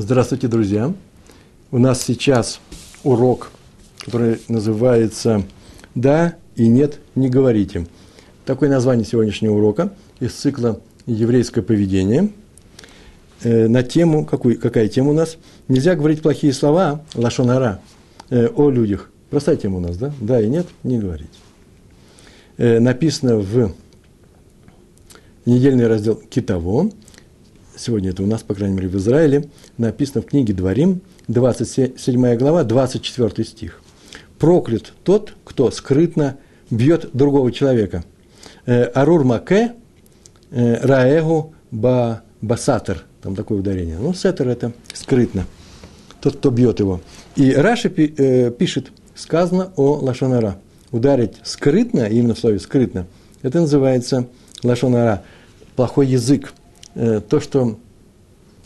Здравствуйте, друзья! У нас сейчас урок, который называется «Да и нет, не говорите». Такое название сегодняшнего урока из цикла «Еврейское поведение» э, на тему, какую, какая тема у нас? Нельзя говорить плохие слова, лашонара, э, о людях. Простая тема у нас, да? Да и нет, не говорить. Э, написано в недельный раздел Китово, сегодня это у нас, по крайней мере, в Израиле, написано в книге Дворим, 27 глава, 24 стих. «Проклят тот, кто скрытно бьет другого человека. Э, Арур маке э, раэгу ба, басатер». Там такое ударение. Ну, сетер – это скрытно. Тот, кто бьет его. И Раши э, пишет, сказано о лашонара. Ударить скрытно, именно в слове скрытно, это называется лашонара, плохой язык, то, что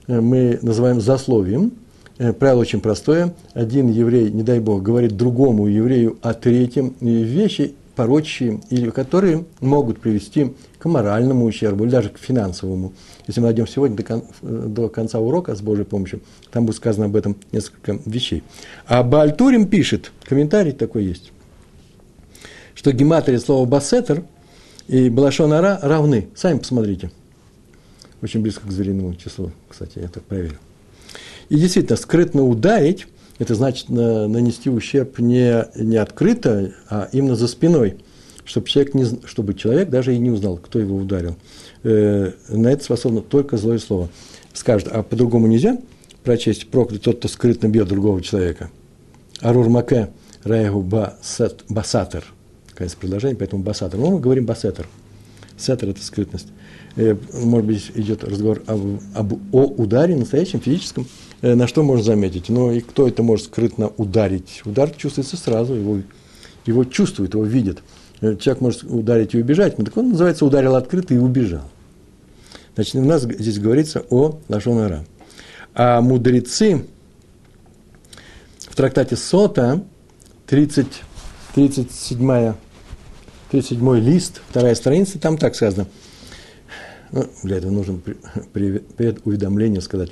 э, мы называем засловием. Э, правило очень простое. Один еврей, не дай бог, говорит другому еврею о третьем вещи порочие, или которые могут привести к моральному ущербу, или даже к финансовому. Если мы найдем сегодня до, кон, до конца урока с Божьей помощью, там будет сказано об этом несколько вещей. А Бальтурим пишет, комментарий такой есть, что гематрия слова «басетер» и «балашонара» равны. Сами посмотрите – очень близко к звериному числу, кстати, я так проверил. И действительно, скрытно ударить, это значит нанести ущерб не, не открыто, а именно за спиной, чтобы человек, не, чтобы человек даже и не узнал, кто его ударил. Э, на это способно только злое слово. Скажет, а по-другому нельзя прочесть проклят тот, кто скрытно бьет другого человека. Арур маке раегу басатер. Конец предложения, поэтому басатер. Ну, мы говорим басетер. Сетер – это скрытность. Э, может быть, идет разговор об, об, о ударе, настоящем, физическом, э, на что можно заметить. Но и кто это может скрытно ударить? Удар чувствуется сразу, его, его чувствует, его видит. Э, человек может ударить и убежать, но так он называется ударил открыто и убежал. Значит, у нас здесь говорится о Лашонара. А мудрецы в трактате Сота, 30, 37, 37 лист, вторая страница, там так сказано – ну, для этого нужно предуведомление сказать.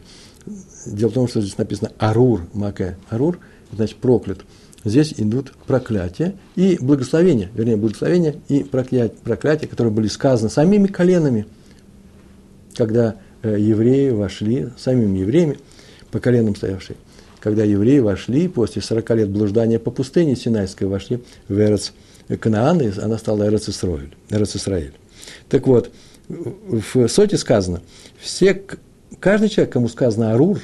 Дело в том, что здесь написано «арур маке». «Арур» значит проклят. Здесь идут проклятия и благословения, вернее, благословения и проклятия, проклятия, которые были сказаны самими коленами, когда э, евреи вошли, самими евреями, по коленам стоявшие, когда евреи вошли после 40 лет блуждания по пустыне Синайской, вошли в Эрец Канаан, и она стала Эрец Исраиль. Эрец Исраиль. Так вот, в соте сказано, все, каждый человек, кому сказано арур,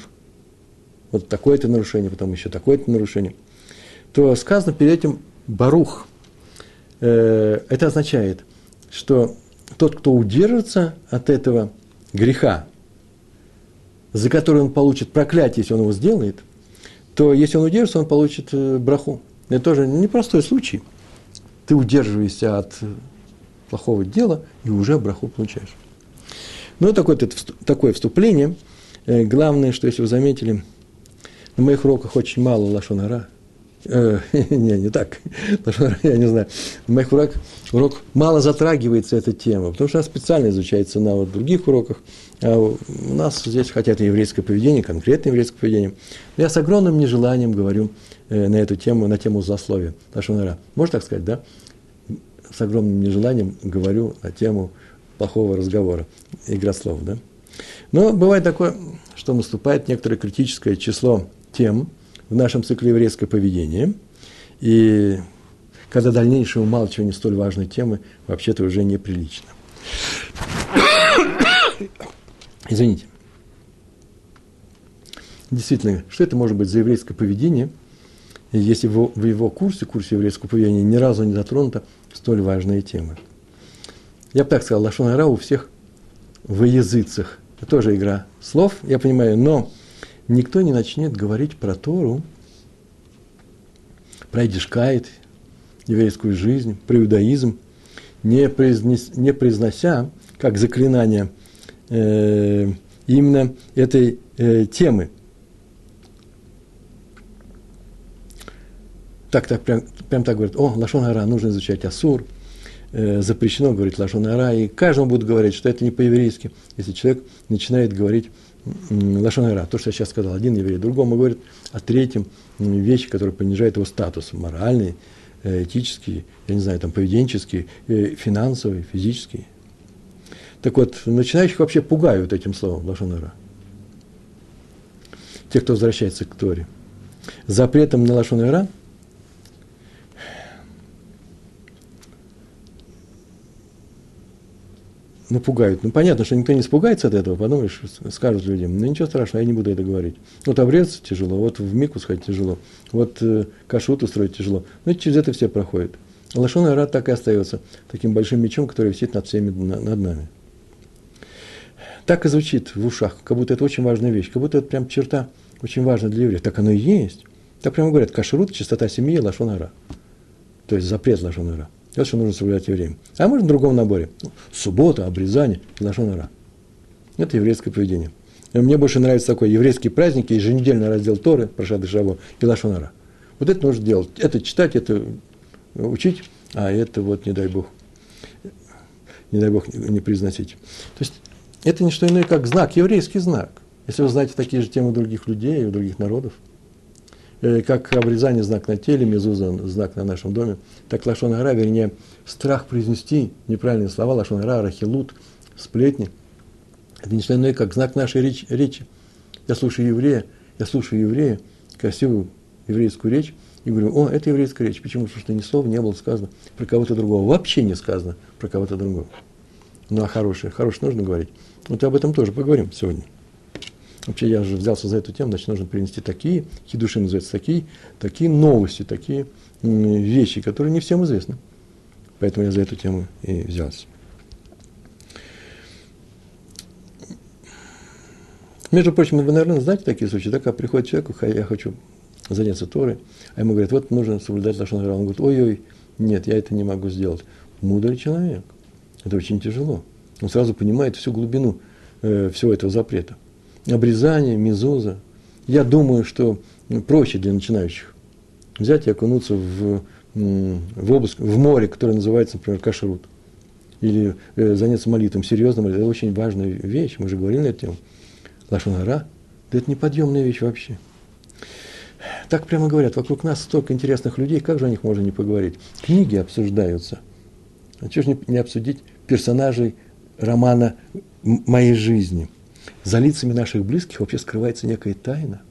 вот такое-то нарушение, потом еще такое-то нарушение, то сказано перед этим барух. Э, это означает, что тот, кто удержится от этого греха, за который он получит проклятие, если он его сделает, то если он удержится, он получит э, браху. Это тоже непростой случай. Ты удерживаешься от плохого дела, и уже браху получаешь. Ну, такое, такое вступление. Э, главное, что, если вы заметили, на моих уроках очень мало лашонара. Э, не, не так. Я не знаю. На моих уроках урок мало затрагивается эта тема, потому что она специально изучается на вот других уроках. А у нас здесь, хотя это еврейское поведение, конкретное еврейское поведение, я с огромным нежеланием говорю э, на эту тему, на тему злословия. Лашонара. Можно так сказать, да? с огромным нежеланием говорю на тему плохого разговора, игра слов, да. Но бывает такое, что наступает некоторое критическое число тем в нашем цикле еврейское поведение, и когда дальнейшее умалчивание столь важной темы вообще-то уже неприлично. Извините. Действительно, что это может быть за еврейское поведение, если в его курсе, курсе еврейского поведения, ни разу не затронуто столь важные темы. Я бы так сказал, Лашон у всех в языцах. Это тоже игра слов, я понимаю, но никто не начнет говорить про Тору, про Эдишкайт, еврейскую жизнь, про иудаизм, не, произнес, не произнося, как заклинание, э, именно этой э, темы. Так, так, прям, прям так говорит, о, Лашон Ара, нужно изучать Асур, э, запрещено говорить Лашон Ара, и каждому будет говорить, что это не по-еврейски, если человек начинает говорить Лашонара, то, что я сейчас сказал, один еврей другому говорит о третьем вещи, которая понижает его статус моральный, э, этический, я не знаю, там, поведенческий, э, финансовый, физический. Так вот, начинающих вообще пугают этим словом Лашонара. Те, кто возвращается к Торе. Запретом на Лашонара напугают. Ну, понятно, что никто не испугается от этого, подумаешь, скажут людям, ну, ничего страшного, я не буду это говорить. Вот обрезаться тяжело, вот в мику сходить тяжело, вот э, кашут устроить тяжело. Ну, через это все проходят. Лошон Ара так и остается таким большим мечом, который висит над всеми, над нами. Так и звучит в ушах, как будто это очень важная вещь, как будто это прям черта очень важная для евреев. Так оно и есть. Так прямо говорят, кашрут, чистота семьи, лошон Ара. То есть запрет лошон Вот что нужно соблюдать евреям. А можно в другом наборе. Суббота, обрезание, лошонара. Это еврейское поведение. И мне больше нравится такой еврейский праздник, еженедельный раздел Торы, Прошады Шаво и Лашонара. Вот это нужно делать. Это читать, это учить, а это вот, не дай Бог, не дай Бог не произносить. То есть это не что иное, как знак, еврейский знак. Если вы знаете такие же темы других людей и у других народов – Э, как обрезание знак на теле, мезуза знак на нашем доме, так лашон ара, вернее, страх произнести неправильные слова, лашон ара, рахилут, сплетни. Это не что иное, как знак нашей речи, речи. Я слушаю еврея, я слушаю еврея, красивую еврейскую речь, и говорю, о, это еврейская речь. Почему? Потому что ни слова не было сказано про кого-то другого. Вообще не сказано про кого-то другого. Ну, а хорошее, хорошее нужно говорить. Вот об этом тоже поговорим сегодня. Вообще я же взялся за эту тему, значит, нужно принести такие, хидуши называются, такие, такие новости, такие вещи, которые не всем известны. Поэтому я за эту тему и взялся. Между прочим, вы, наверное, знаете такие случаи, да, когда приходит человек, я хочу заняться Торой, а ему говорят, вот нужно соблюдать Лашон Он говорит, ой-ой, нет, я это не могу сделать. Мудрый человек. Это очень тяжело. Он сразу понимает всю глубину э, всего этого запрета обрезание, мезуза. Я думаю, что проще для начинающих взять и окунуться в, в область, в море, которое называется, например, кашрут. Или э, заняться молитвом, серьезно молитвой. Это очень важная вещь, мы же говорили на эту тему. Лашонара, да это неподъемная вещь вообще. Так прямо говорят, вокруг нас столько интересных людей, как же о них можно не поговорить? Книги обсуждаются. А чего же не, не обсудить персонажей романа «Моей жизни»? За лицами наших близких вообще скрывается некая тайна.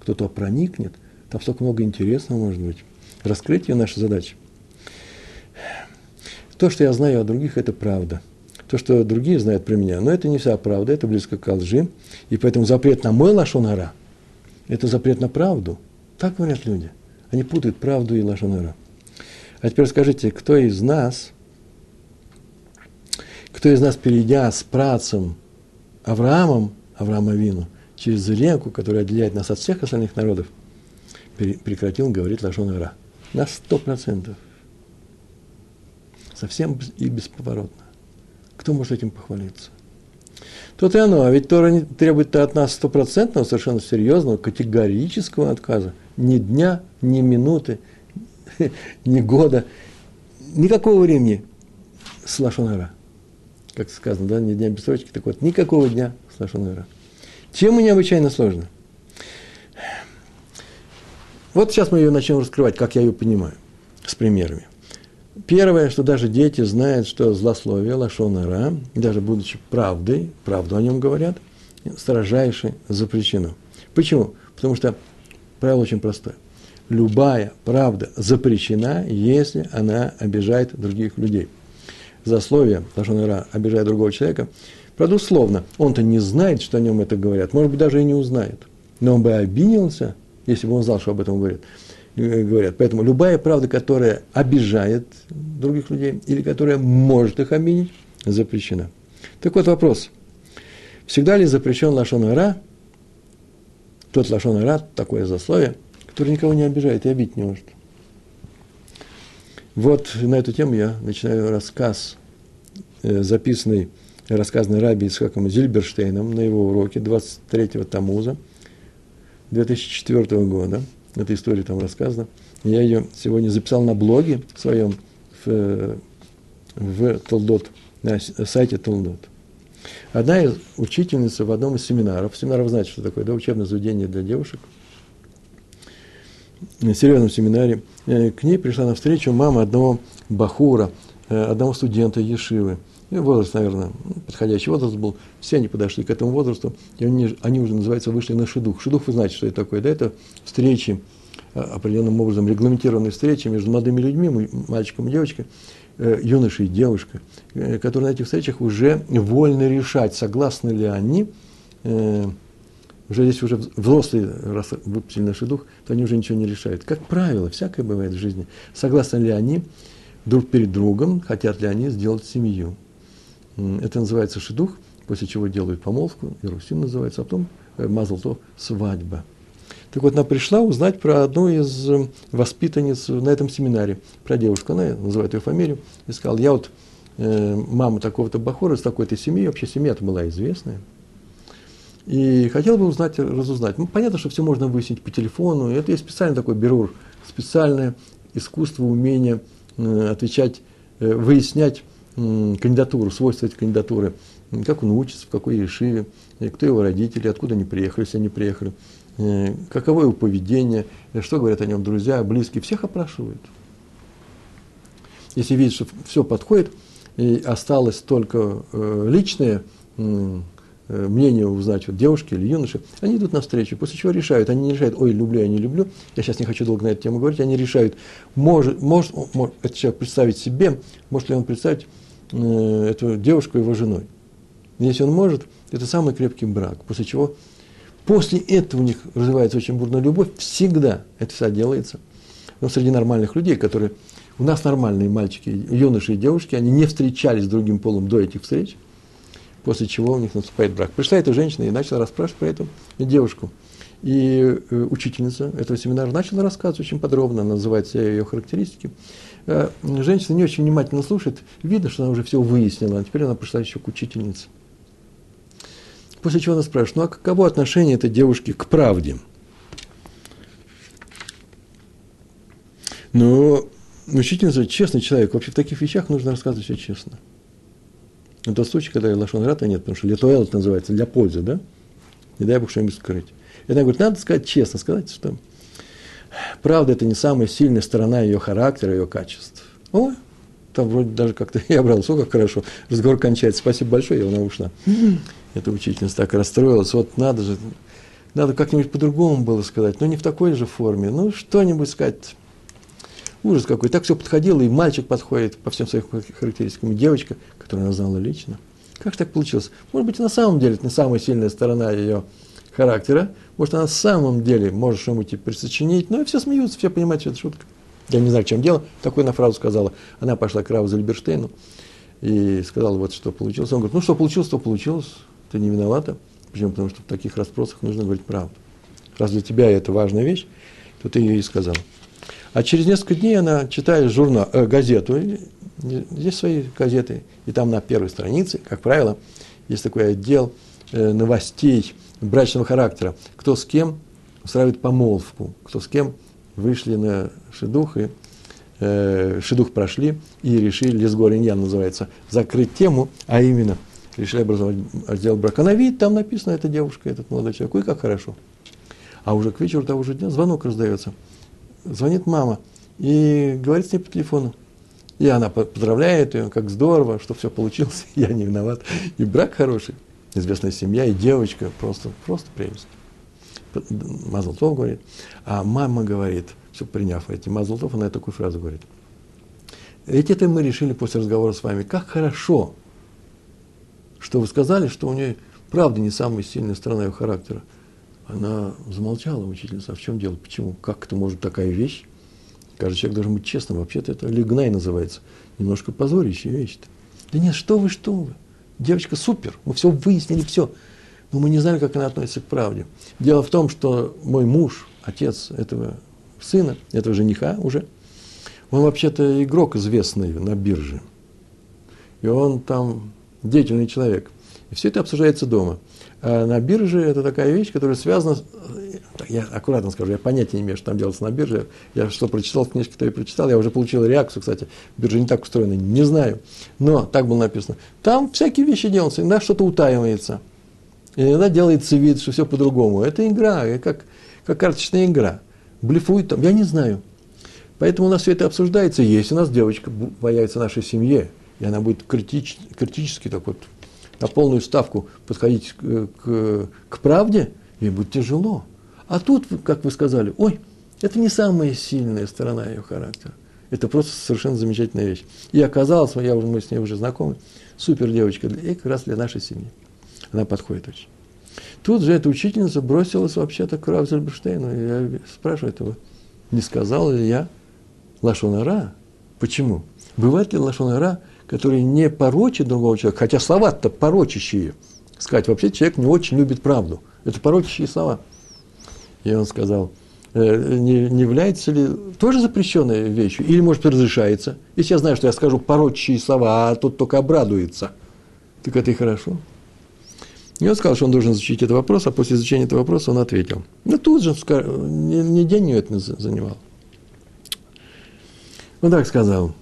Кто-то проникнет, там столько много интересного может быть. Раскрыть ее наша задача. То, что я знаю о других, это правда. То, что другие знают про меня, но это не вся правда, это близко к лжи. И поэтому запрет на мой лашонара – это запрет на правду. Так говорят люди. Они путают правду и лашонара. А теперь скажите, кто из нас, кто из нас, перейдя с працем Авраамом, Авраама Вину, через реку, которая отделяет нас от всех остальных народов, прекратил говорить Лашон Ара. На сто процентов. Совсем и бесповоротно. Кто может этим похвалиться? Тут и оно. А ведь Тора требует от нас стопроцентного, совершенно серьезного, категорического отказа. Ни дня, ни минуты, ни года, никакого времени с Лашонара как сказано, да, ни дня без строчки, так вот, никакого дня с Лашон Тема необычайно сложно. Вот сейчас мы ее начнем раскрывать, как я ее понимаю, с примерами. Первое, что даже дети знают, что злословие, лашонара, даже будучи правдой, правду о нем говорят, строжайше запрещено. Почему? Потому что правило очень простое. Любая правда запрещена, если она обижает других людей – засловие, Лашонара, обижая другого человека, правда, условно, он-то не знает, что о нем это говорят, может быть, даже и не узнает. Но он бы обиделся, если бы он знал, что об этом говорят. Э, говорят. Поэтому любая правда, которая обижает других людей или которая может их обидеть, запрещена. Так вот вопрос. Всегда ли запрещен лашон тот лашон такое засловие, который никого не обижает и обидеть не может? Вот на эту тему я начинаю рассказ, э, записанный, рассказанный Раби Исхаком Зильберштейном на его уроке 23-го Тамуза 2004 года. Эта история там рассказана. Я ее сегодня записал на блоге своем в, в Толдот, на сайте Толдот. Одна из учительниц в одном из семинаров, семинар, вы знаете, что такое, да, учебное заведение для девушек, серьезном семинаре, э, к ней пришла навстречу мама одного бахура, э, одного студента Ешивы. И возраст, наверное, подходящий возраст был. Все они подошли к этому возрасту, и они, они уже, называется, вышли на шедух. Шедух, вы знаете, что это такое, да, это встречи, э, определенным образом регламентированные встречи между молодыми людьми, мальчиком и девочкой, юношей и девушкой, которые на этих встречах уже вольно решать, согласны ли они уже если уже взрослые, раз выпустили наши дух, то они уже ничего не решают. Как правило, всякое бывает в жизни. Согласны ли они друг перед другом, хотят ли они сделать семью. Это называется шедух, после чего делают помолвку, Иерусалим называется, а потом э, мазал свадьба. Так вот, она пришла узнать про одну из э, воспитанниц на этом семинаре, про девушку, она называет ее фамилию, и сказала, я вот э, мама такого-то Бахора, из такой-то семьи, вообще семья-то была известная, и хотел бы узнать, разузнать. Ну, понятно, что все можно выяснить по телефону. Это есть специальный такой берур, специальное искусство, умение э, отвечать, э, выяснять кандидатуру, свойства этой кандидатуры. Как он учится, в какой решиве, э, кто его родители, откуда они приехали, если они приехали, каково его поведение, что говорят о нем друзья, близкие. Всех опрашивают. Если видят, что все подходит, и осталось только личное, мнение узнать вот девушки или юноши, они идут навстречу, после чего решают, они не решают, ой, люблю, я не люблю, я сейчас не хочу долго на эту тему говорить, они решают, может, может, может этот человек представить себе, может ли он представить э, эту девушку его женой. Если он может, это самый крепкий брак, после чего после этого у них развивается очень бурная любовь, всегда это все делается. Но среди нормальных людей, которые, у нас нормальные мальчики, юноши и девушки, они не встречались с другим полом до этих встреч – после чего у них наступает брак. Пришла эта женщина и начала расспрашивать про эту девушку. И э, учительница этого семинара начала рассказывать очень подробно, она называет все ее характеристики. Э, женщина не очень внимательно слушает, видно, что она уже все выяснила, а теперь она пришла еще к учительнице. После чего она спрашивает, ну а каково отношение этой девушки к правде? Но учительница честный человек, вообще в таких вещах нужно рассказывать все честно – это тот случай, когда лошон рата нет, потому что литуэл это называется для пользы, да? Не дай бог что-нибудь скрыть. И она говорит, надо сказать честно, сказать, что правда это не самая сильная сторона ее характера, ее качеств. О, там вроде даже как-то я брал, сколько хорошо, разговор кончается, спасибо большое, и она ушла. Эта учительница так расстроилась, вот надо же, надо как-нибудь по-другому было сказать, но не в такой же форме, ну что-нибудь сказать. Ужас какой, так все подходило, и мальчик подходит по всем своим характеристикам, и девочка, которую она знала лично. Как так получилось? Может быть, на самом деле это не самая сильная сторона ее характера. Может, она на самом деле может что-нибудь присочинить. Но все смеются, все понимают, что это шутка. Я не знаю, чем дело. Такую на фразу сказала. Она пошла к Раву Зальберштейну и сказала, вот что получилось. Он говорит, ну что получилось, то получилось. Ты не виновата. Почему? Потому что в таких расспросах нужно говорить правду. Раз для тебя это важная вещь, то ты ее и сказал. А через несколько дней она читает журнал, э, газету, есть свои газеты, и там на первой странице, как правило, есть такой отдел э, новостей брачного характера. Кто с кем устраивает помолвку, кто с кем вышли на шедух, и э, шедух прошли и решили, лесгор иньян называется, закрыть тему, а именно решили образовать отдел брака. На вид там написано, эта девушка, этот молодой человек, ой, как хорошо. А уже к вечеру того же дня звонок раздается. Звонит мама и говорит с ней по телефону. И она поздравляет ее, как здорово, что все получилось, я не виноват. И брак хороший, известная семья, и девочка, просто, просто прелесть. Мазлтов говорит. А мама говорит, все приняв эти Мазлтов, она такую фразу говорит. Ведь это мы решили после разговора с вами. Как хорошо, что вы сказали, что у нее правда не самая сильная сторона ее характера. Она замолчала, учительница. А в чем дело? Почему? Как это может такая вещь? Каждый человек должен быть честным. Вообще-то это лигнай называется. Немножко позорящая вещь-то. Да нет, что вы, что вы. Девочка супер. Мы все выяснили, все. Но мы не знали, как она относится к правде. Дело в том, что мой муж, отец этого сына, этого жениха уже, он вообще-то игрок известный на бирже. И он там деятельный человек. И все это обсуждается дома. А на бирже это такая вещь, которая связана я аккуратно скажу, я понятия не имею, что там делается на бирже. Я что прочитал в книжке, то и прочитал. Я уже получил реакцию, кстати. Биржа не так устроена, не знаю. Но так было написано. Там всякие вещи делаются, иногда что-то утаивается. Иногда делается вид, что все по-другому. Это игра, как, как карточная игра. Блефует там, я не знаю. Поэтому у нас все это обсуждается. Если у нас девочка появится в нашей семье, и она будет критич, критически так вот на полную ставку подходить к, к, к правде, ей будет тяжело. А тут, как вы сказали, ой, это не самая сильная сторона ее характера. Это просто совершенно замечательная вещь. И оказалось, я, мы с ней уже знакомы, супер девочка, и как раз для нашей семьи. Она подходит очень. Тут же эта учительница бросилась вообще-то к Раву Зельберштейну. Я спрашиваю этого, не сказал ли я лашонара? Почему? Бывает ли лашонара, который не порочит другого человека, хотя слова-то порочащие. Сказать, вообще человек не очень любит правду. Это порочащие слова. И он сказал, э, не, не является ли тоже запрещенной вещью, или, может, разрешается. Если я знаю, что я скажу порочащие слова, а тот только обрадуется, так это и хорошо. И он сказал, что он должен изучить этот вопрос, а после изучения этого вопроса он ответил. Ну, тут же, не, не день ее это занимал. Он так сказал.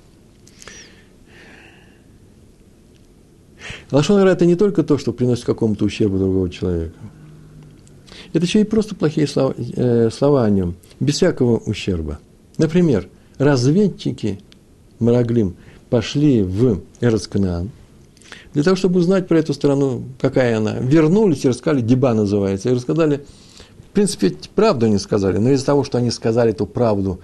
Лошонара – это не только то, что приносит какому-то ущербу другого человека. Это еще и просто плохие слова, э, слова о нем, без всякого ущерба. Например, разведчики Мараглим пошли в Эрцканаан, для того, чтобы узнать про эту страну, какая она. Вернулись и рассказали, Диба называется, и рассказали, в принципе, правду они сказали, но из-за того, что они сказали эту правду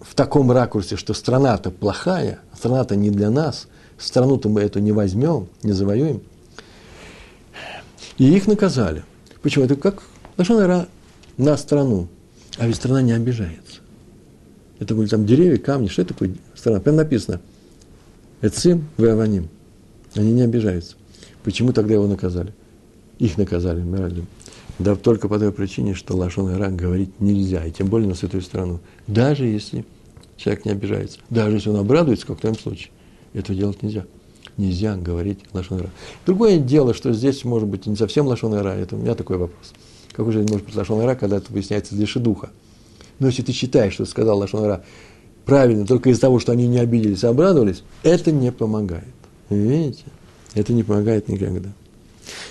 в таком ракурсе, что страна-то плохая, страна-то не для нас, страну-то мы эту не возьмем, не завоюем, и их наказали. Почему? Это как Лашонара на страну, а ведь страна не обижается. Это были там деревья, камни, что это такое страна? Прям написано. Эцим, Веаваним. Они не обижаются. Почему тогда его наказали? Их наказали, Миралим. Да только по той причине, что Лашон Ира говорить нельзя, и тем более на святую страну. Даже если человек не обижается, даже если он обрадуется, как в том случае, этого делать нельзя. Нельзя говорить Лашон Ира. Другое дело, что здесь может быть не совсем Лашон Ира, это у меня такой вопрос. Как уже может быть Лашон Ира, когда это выясняется из духа. Но если ты считаешь, что сказал Лашон Ира правильно, только из-за того, что они не обиделись, а обрадовались, это не помогает. Видите? Это не помогает никогда.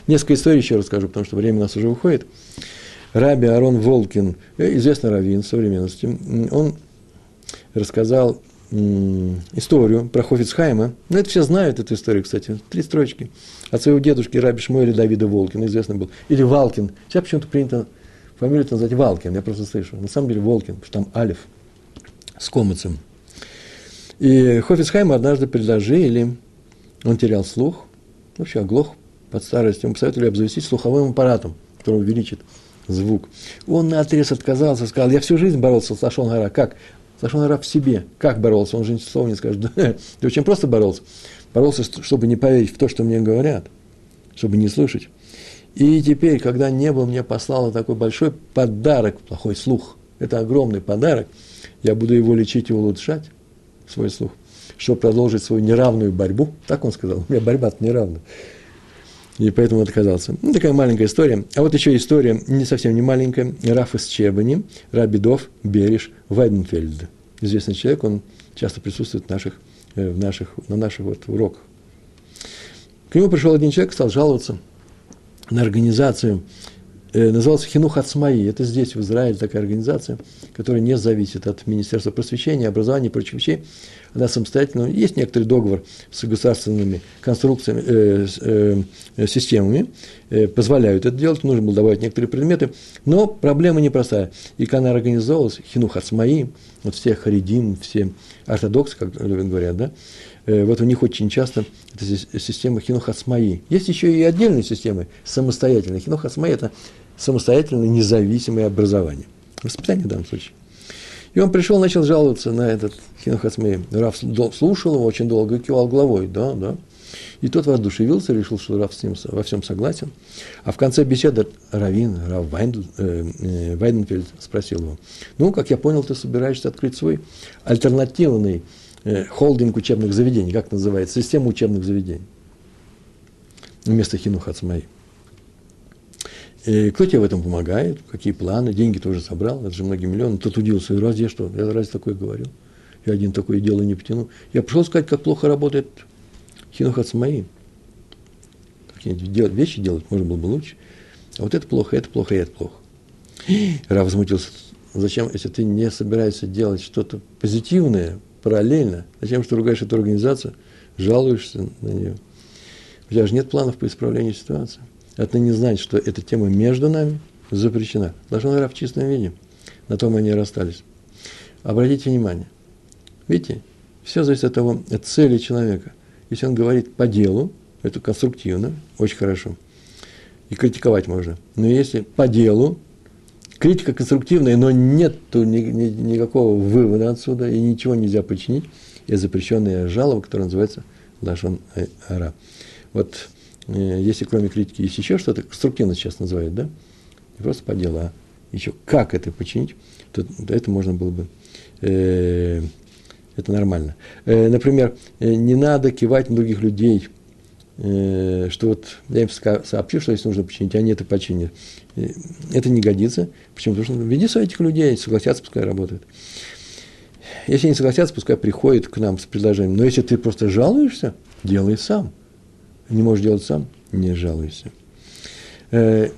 Несколько историй еще расскажу, потому что время у нас уже уходит. Раби Арон Волкин, э, известный раввин современности, он рассказал историю про Хофицхайма. Ну, это все знают эту историю, кстати. Три строчки. От своего дедушки Раби Шмуэля Давида Волкина, известный был. Или Валкин. Сейчас почему-то принято фамилию назвать Валкин, я просто слышу. На самом деле Волкин, потому что там Алиф с комицем. И Хофицхайму однажды предложили он терял слух, вообще оглох под старость. Ему посоветовали обзавестись слуховым аппаратом, который увеличит звук. Он на отрез отказался, сказал, я всю жизнь боролся с Лашон Гара. Как? Лашон Гара в себе. Как боролся? Он же слова не скажет. Ты очень просто боролся. Боролся, чтобы не поверить в то, что мне говорят, чтобы не слышать. И теперь, когда небо мне послало такой большой подарок, плохой слух, это огромный подарок, я буду его лечить и улучшать, свой слух чтобы продолжить свою неравную борьбу. Так он сказал, у меня борьба-то неравна. И поэтому отказался. Ну, такая маленькая история. А вот еще история, не совсем не маленькая. Раф из Чебани, Рабидов, Бериш, Вайденфельд. Известный человек, он часто присутствует в наших, э, в наших, на наших вот уроках. К нему пришел один человек, стал жаловаться на организацию назывался Хинух Ацмаи. Это здесь, в Израиле, такая организация, которая не зависит от Министерства просвещения, образования и прочих вещей. Она самостоятельно. Есть некоторый договор с государственными конструкциями, э, э, э, системами, э, позволяют это делать, нужно было добавить некоторые предметы, но проблема непростая. И когда она организовалась, Хинух Ацмаи, вот все харидим, все ортодоксы, как говорят, да, Э, вот у них очень часто это система хинохасмаи. Есть еще и отдельные системы самостоятельные. Хинохасмаи – это самостоятельное независимое образование. Воспитание в данном случае. И он пришел, начал жаловаться на этот хинохасмей. Раф слушал его очень долго и кивал головой. Да, да. И тот воодушевился, решил, что Раф с ним во всем согласен. А в конце беседы Равин, Раф э, э, Вайденфельд спросил его, ну, как я понял, ты собираешься открыть свой альтернативный Э, холдинг учебных заведений, как называется, система учебных заведений. Вместо хинуха ацмаи. Кто тебе в этом помогает? Какие планы? Деньги тоже собрал, это же многие миллионы. Тот удивился, раз я что? Я раз такое говорил. Я один такое дело не потяну. Я пришел сказать, как плохо работает хинух мои. Какие-нибудь вещи делать можно было бы лучше. А вот это плохо, это плохо, и это плохо. Рав возмутился. Зачем, если ты не собираешься делать что-то позитивное, параллельно, зачем что ругаешь эту организацию, жалуешься на нее? У тебя же нет планов по исправлению ситуации. Это не значит, что эта тема между нами запрещена. Должен Рав в чистом виде. На том они и расстались. Обратите внимание. Видите, все зависит от того, от цели человека. Если он говорит по делу, это конструктивно, очень хорошо. И критиковать можно. Но если по делу, критика конструктивная, но нет ни, ни, никакого вывода отсюда, и ничего нельзя починить, и запрещенная жалоба, которая называется Лашон Ара. Вот если кроме критики есть еще что-то, конструктивно сейчас называют, да? Не просто по делу, а еще как это починить, то это можно было бы, э, это нормально. Э, например, э, не надо кивать на других людей, э, что вот я им сообщу, что если нужно починить, они это починят. Э, это не годится. Почему? Потому что веди своих этих людей, согласятся, пускай работают. Если не согласятся, пускай приходят к нам с предложением. Но если ты просто жалуешься, делай сам. Не можешь делать сам, не жалуйся. Э,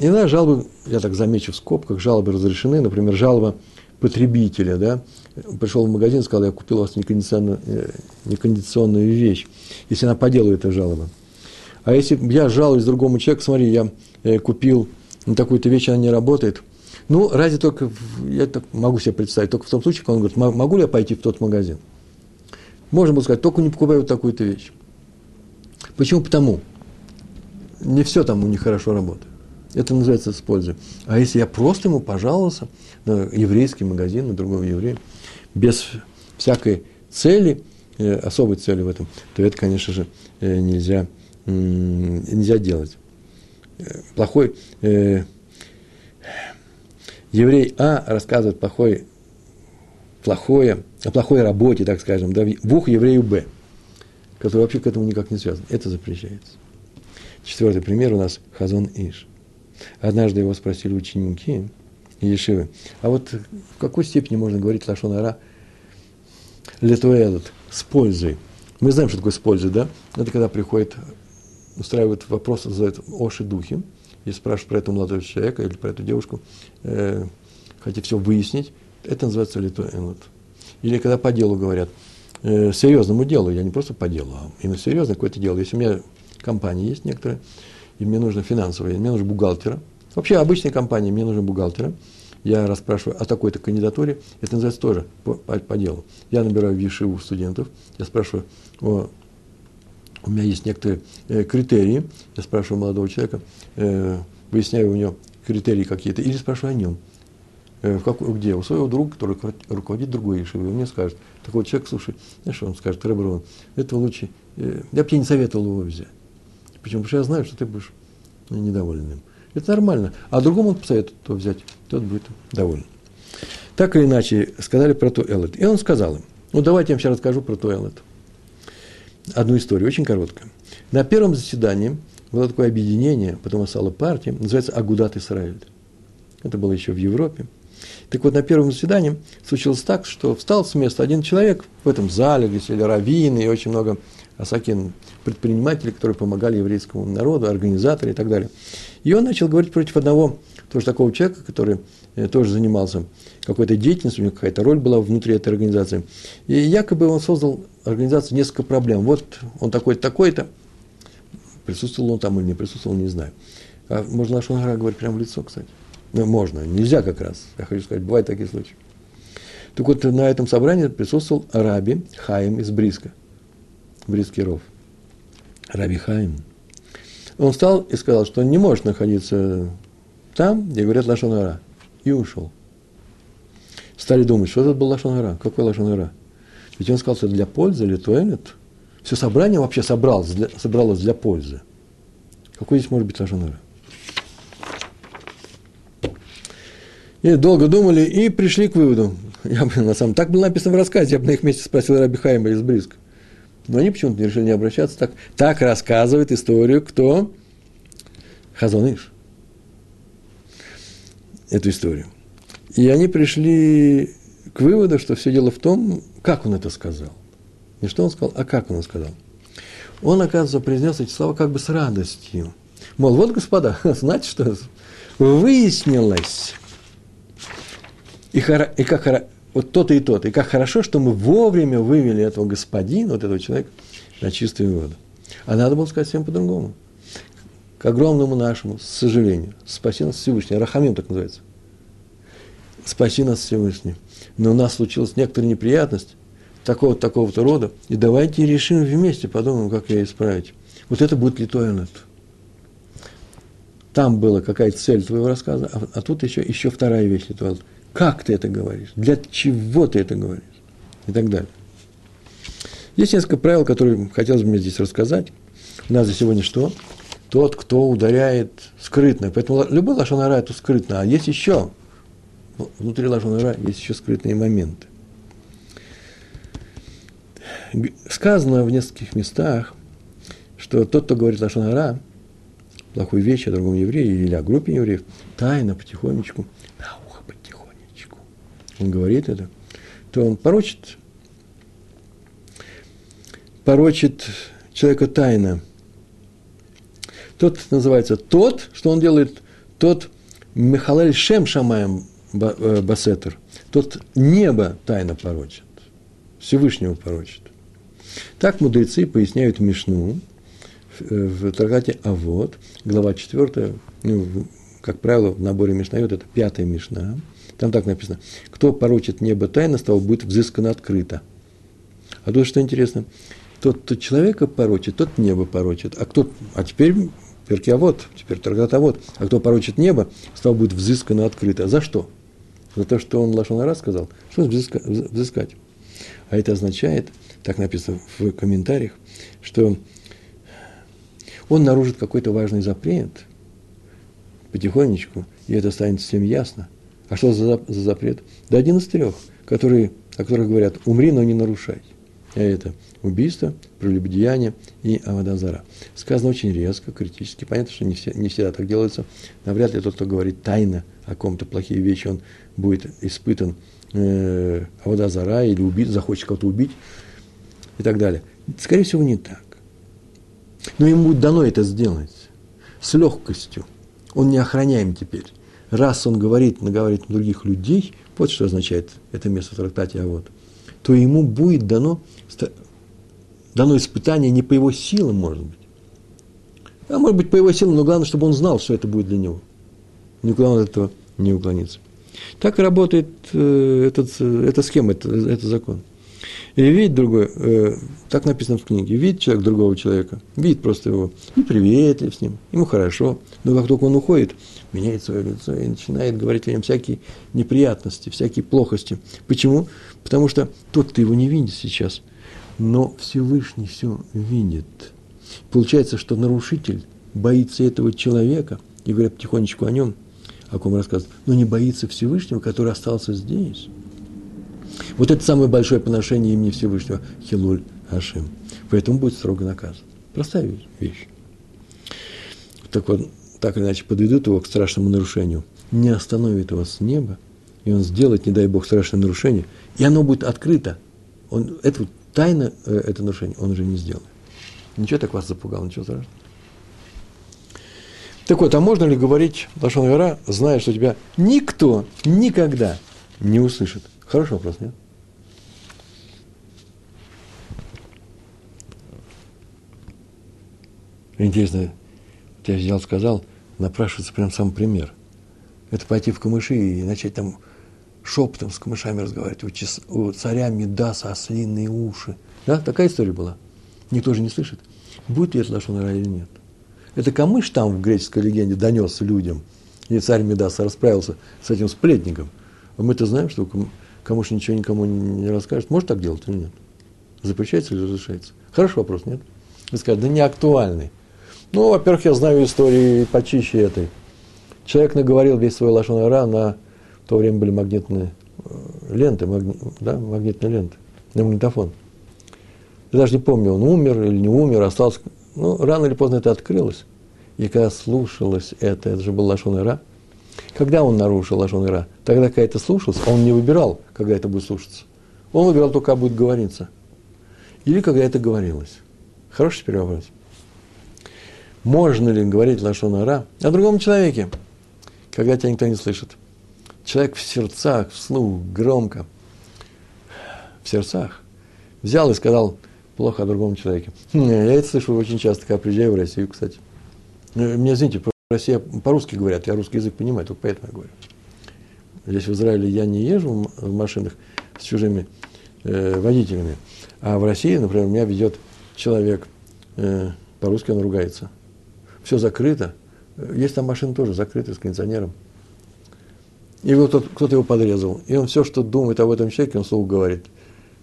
иногда жалобы, я так замечу в скобках, жалобы разрешены. Например, жалоба потребителя, да, пришел в магазин, сказал, я купил у вас некондиционную, э, некондиционную вещь, если она по делу эта жалоба. А если я жалуюсь другому человеку, смотри, я э, купил такую-то вещь, она не работает, ну, разве только, я так могу себе представить, только в том случае, когда он говорит, могу ли я пойти в тот магазин? Можно было сказать, только не покупай вот такую-то вещь. Почему? Потому. Не все там у них хорошо работает. Это называется с пользой. А если я просто ему пожаловался на еврейский магазин, на другого еврея, без всякой цели, э, особой цели в этом, то это, конечно же, э, нельзя, нельзя делать. Э, плохой э, еврей А рассказывает плохой, плохое, о плохой работе, так скажем, да, в ухо еврею Б, который вообще к этому никак не связан. Это запрещается. Четвертый пример у нас Хазон Иш. Однажды его спросили ученики Ешивы, а вот в какой степени можно говорить Лашон Ара Летуэлот с пользой? Мы знаем, что такое с пользой, да? Это когда приходит, устраивают вопрос, задают оши духи, и спрашивают про этого молодого человека или про эту девушку, э, хотите все выяснить, это называется летуэлот. Или когда по делу говорят, э, серьезному делу, я не просто по делу, а именно серьезное какое-то дело. Если у меня компания есть некоторая, и мне нужно финансовое, мне нужно бухгалтера. Вообще, обычной компании мне нужно бухгалтера. Я расспрашиваю о такой-то кандидатуре. Это называется тоже по, по, по делу. Я набираю в Ешиву студентов. Я спрашиваю, о, у меня есть некоторые э, критерии. Я спрашиваю молодого человека, э, выясняю у него критерии какие-то, или спрашиваю о нем. Э, в какой, где? У своего друга, который руководит другой Ешивой. Он мне скажет, такой человек, слушай, знаешь, он скажет, Реброн, этого лучше, э, я бы тебе не советовал его взять. Почему? Потому что я знаю, что ты будешь недоволен им. Это нормально. А другому он посоветует то взять, тот будет доволен. Так или иначе, сказали про Туэлет. И он сказал им, ну давайте я вам сейчас расскажу про Туэлет. Одну историю, очень короткую. На первом заседании было такое объединение, потом стало партия, называется Агудат Исраиль. Это было еще в Европе. Так вот, на первом заседании случилось так, что встал с места один человек в этом зале, где сидели раввины и очень много Асакин, предприниматели, которые помогали еврейскому народу, организаторы и так далее. И он начал говорить против одного, тоже такого человека, который э, тоже занимался какой-то деятельностью, у него какая-то роль была внутри этой организации. И якобы он создал организацию несколько проблем. Вот он такой-то, такой-то. Присутствовал он там или не присутствовал, не знаю. А можно Лашон говорить прямо в лицо, кстати. Ну, можно, нельзя как раз. Я хочу сказать, бывают такие случаи. Так вот, на этом собрании присутствовал Раби Хаим из Бриска – Бритский ров, Раби Хаим, он встал и сказал, что он не может находиться там, где говорят Лашонара, и ушел. Стали думать, что это был Лашонара, какой Лашонара? Ведь он сказал, что для пользы или туэлет. Все собрание вообще собралось для, собралось для пользы. Какой здесь может быть Лашонара? И долго думали и пришли к выводу. Я бы, на самом так было написано в рассказе, я бы на их месте спросил Раби Хайма из Бриска. Но они почему-то не решили не обращаться. Так, так рассказывает историю кто? Хазоныш. эту историю. И они пришли к выводу, что все дело в том, как он это сказал. Не что он сказал, а как он это сказал. Он, оказывается, произнес эти слова как бы с радостью. Мол, вот, господа, знаете, что выяснилось, и, хоро, и как хоро, вот то-то и то-то, и как хорошо, что мы вовремя вывели этого господина, вот этого человека, на чистую воду. А надо было сказать всем по-другому. К огромному нашему сожалению. Спаси нас Всевышний. Рахамим так называется. Спаси нас Всевышний. Но у нас случилась некоторая неприятность такого-то, такого-то рода. И давайте решим вместе, подумаем, как ее исправить. Вот это будет литоинет. Там была какая-то цель твоего рассказа, а, а тут еще, еще вторая вещь литоинет. Как ты это говоришь? Для чего ты это говоришь? И так далее. Есть несколько правил, которые хотелось бы мне здесь рассказать. У нас за сегодня что? Тот, кто ударяет скрытно. Поэтому любой лошонара – это скрытно. А есть еще, внутри лошонара есть еще скрытные моменты. Сказано в нескольких местах, что тот, кто говорит лошонара, плохую вещь о другом еврее или о группе евреев, тайно, потихонечку, он говорит это, то он порочит порочит человека тайно. Тот называется тот, что он делает, тот Михалель Шем Шамаем э, Басетер, тот небо тайно порочит, Всевышнего порочит. Так мудрецы поясняют Мишну в, в трактате Авод, глава 4, ну, как правило, в наборе Мишнает, это пятая Мишна. Там так написано, кто порочит небо тайно, с того будет взыскано открыто. А тут что интересно, тот, кто человека порочит, тот небо порочит. А кто, а теперь перкиавод, теперь торгатовод, а кто порочит небо, стал будет взыскано открыто. За что? За то, что он Лашонара сказал. Что взыска, взыскать? А это означает, так написано в комментариях, что он нарушит какой-то важный запрет потихонечку, и это станет всем ясно. А что за, за запрет? Да один из трех, которые, о которых говорят, умри, но не нарушай. А это убийство, прелюбодеяние и авадазара. Сказано очень резко, критически. Понятно, что не, все, не всегда так делается. Навряд ли тот, кто говорит тайно о ком-то плохие вещи, он будет испытан э, авадазара или убит, захочет кого-то убить и так далее. Скорее всего, не так. Но ему будет дано это сделать с легкостью. Он не охраняем теперь. Раз он говорит, наговорит на других людей, вот что означает это место в трактате «А вот», то ему будет дано дано испытание не по его силам, может быть. А может быть, по его силам, но главное, чтобы он знал, что это будет для него. Никуда он от этого не уклонится. Так работает э, этот, э, эта схема, это, это закон. И видит другой, э, так написано в книге, видит человек другого человека, видит просто его, и приветлив с ним, ему хорошо, но как только он уходит, меняет свое лицо и начинает говорить о нем всякие неприятности, всякие плохости. Почему? Потому что тот, кто его не видит сейчас – но Всевышний все видит. Получается, что нарушитель боится этого человека, и говорят потихонечку о нем, о ком рассказывают, но не боится Всевышнего, который остался здесь. Вот это самое большое поношение имени Всевышнего – Хилуль Ашим. Поэтому будет строго наказан. Простая вещь. Так вот, так или иначе, подведут его к страшному нарушению, не остановит его с неба, и он сделает, не дай Бог, страшное нарушение, и оно будет открыто. Он, это тайно э, это нарушение он уже не сделает. Ничего так вас запугало, ничего страшного. Так вот, а можно ли говорить Лашон Гора, зная, что тебя никто никогда не услышит? Хороший вопрос, нет? Интересно, я взял, сказал, напрашивается прям сам пример. Это пойти в камыши и начать там шепотом с камышами разговаривать, у, чес, у царя Медаса ослиные уши. Да, такая история была. Никто же не слышит. Будет ли это Лашон или нет. Это камыш там в греческой легенде донес людям, и царь Медаса расправился с этим сплетником. А мы-то знаем, что камыш ничего никому не расскажет. Может так делать или нет? Запрещается или разрешается? Хороший вопрос, нет? Вы скажете, да не актуальный. Ну, во-первых, я знаю истории почище этой. Человек наговорил весь свой лошон на в то время были магнитные э, ленты, магни, да, магнитные ленты, на магнитофон. Я даже не помню, он умер или не умер, остался. Ну, рано или поздно это открылось. И когда слушалось это, это же был Лашон Ира, Когда он нарушил Лашон Ира? Тогда, когда это слушался, он не выбирал, когда это будет слушаться. Он выбирал только, когда будет говориться. Или когда это говорилось. Хороший теперь вопрос. Можно ли говорить Лашон Ира о другом человеке, когда тебя никто не слышит? Человек в сердцах, вслух, громко, в сердцах, взял и сказал плохо о другом человеке. Я это слышу очень часто, когда приезжаю в Россию, кстати. Э, мне, извините, в России по-русски говорят, я русский язык понимаю, только поэтому я говорю. Здесь в Израиле я не езжу в машинах с чужими э, водителями, а в России, например, меня ведет человек, э, по-русски он ругается. Все закрыто. Есть там машины тоже закрыты с кондиционером. И вот кто-то его подрезал. И он все, что думает об этом человеке, он слово говорит.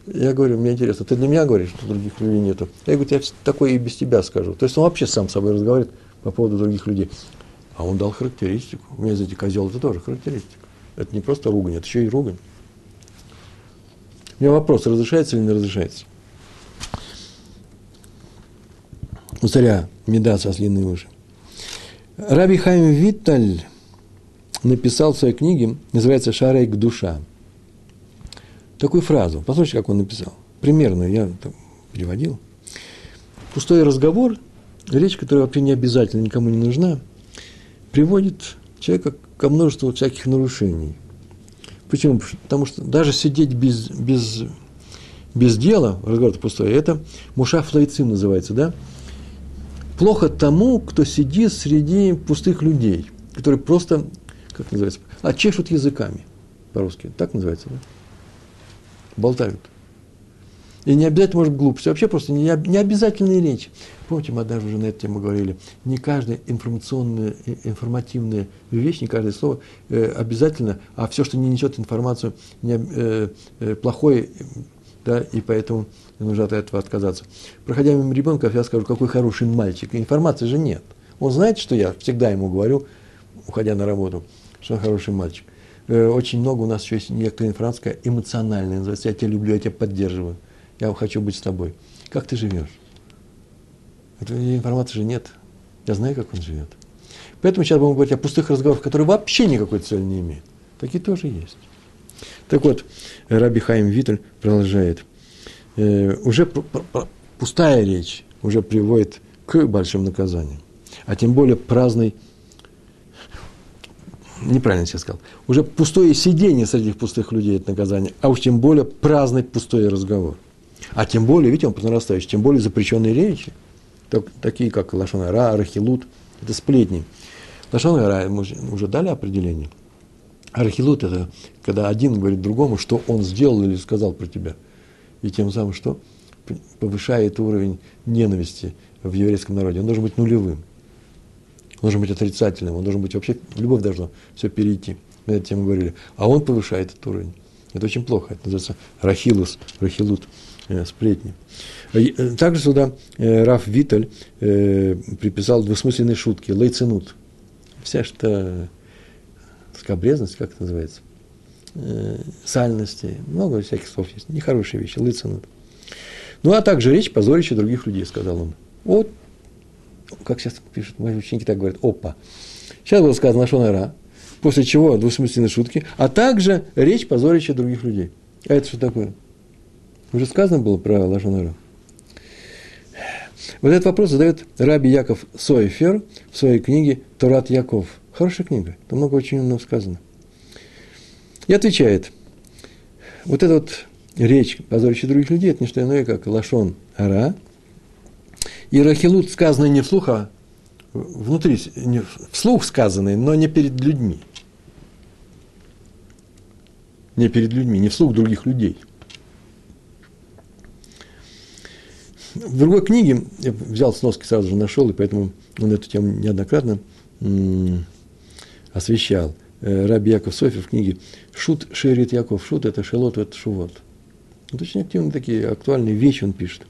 Я говорю, мне интересно, ты для меня говоришь, что других людей нету? Я говорю, я такое и без тебя скажу. То есть он вообще сам с собой разговаривает по поводу других людей. А он дал характеристику. У меня, знаете, козел это тоже характеристика. Это не просто ругань, это еще и ругань. У меня вопрос, разрешается или не разрешается? У царя меда со слиной уши. Раби Хайм Витталь написал в своей книге, называется «Шарейк душа». Такую фразу, послушайте, как он написал. Примерно я переводил. Пустой разговор, речь, которая вообще не обязательно никому не нужна, приводит человека ко множеству всяких нарушений. Почему? Потому что даже сидеть без, без, без дела, разговор пустой, это мушаф лайцим называется, да? Плохо тому, кто сидит среди пустых людей, которые просто, как называется, а чешут языками по-русски. Так называется, да? Болтают. И не обязательно, может, глупость, вообще просто не, не обязательные речи. Помните, мы однажды уже на эту тему говорили, не каждая информационная, информативная вещь, не каждое слово э, обязательно, а все, что не несет информацию не, э, э, плохое, да, и поэтому нужно от этого отказаться. Проходя мимо ребенка, я скажу, какой хороший мальчик. Информации же нет. Он знает, что я всегда ему говорю, уходя на работу, что он хороший мальчик. Э, очень много у нас еще есть некоторая информация эмоциональная, называется «я тебя люблю, я тебя поддерживаю» я хочу быть с тобой. Как ты живешь? Этой информации же нет. Я знаю, как он живет. Поэтому сейчас будем говорить о пустых разговорах, которые вообще никакой цели не имеют. Такие тоже есть. Так вот, Раби Хаим Виттель продолжает. Э, уже пустая речь уже приводит к большим наказаниям. А тем более праздный, неправильно я сказал, уже пустое сидение среди пустых людей – это наказание, а уж тем более праздный пустой разговор – а тем более, видите, он по нарастающей, тем более запрещенные речи, так, такие как Лашон Арахилут, это сплетни. Лашон Ара мы уже дали определение. Арахилут – это когда один говорит другому, что он сделал или сказал про тебя. И тем самым что? Повышает уровень ненависти в еврейском народе. Он должен быть нулевым. Он должен быть отрицательным. Он должен быть вообще, любовь должна все перейти. Мы тему говорили. А он повышает этот уровень. Это очень плохо. Это называется рахилус, рахилут. Э, сплетни. Э, также сюда э, Раф Виталь приписал двусмысленные шутки, лейценут. Вся что скобрезность, как это называется, сальности, много всяких слов есть, нехорошие вещи, лейценут. Ну, а также речь позорище других людей, сказал он. Вот, как сейчас пишут, мои ученики так говорят, опа. Сейчас было сказано шонара, после чего двусмысленные шутки, а также речь позорище других людей. А это что такое? Уже сказано было про Лашонара. Вот этот вопрос задает Раби Яков Сойфер в своей книге «Турат Яков». Хорошая книга, там много очень умного сказано. И отвечает, вот эта вот речь, позорящая других людей, это не что иное, как Лашон Ара. И Рахилут, сказанный не вслух, а внутри, не вслух сказанный, но не перед людьми. Не перед людьми, не вслух других людей – В другой книге, я взял сноски, сразу же нашел, и поэтому он эту тему неоднократно освещал. Э, Раби Яков Софи в книге «Шут Шерит Яков». Шут – это шелот, это шувот. Вот очень активные такие актуальные вещи он пишет.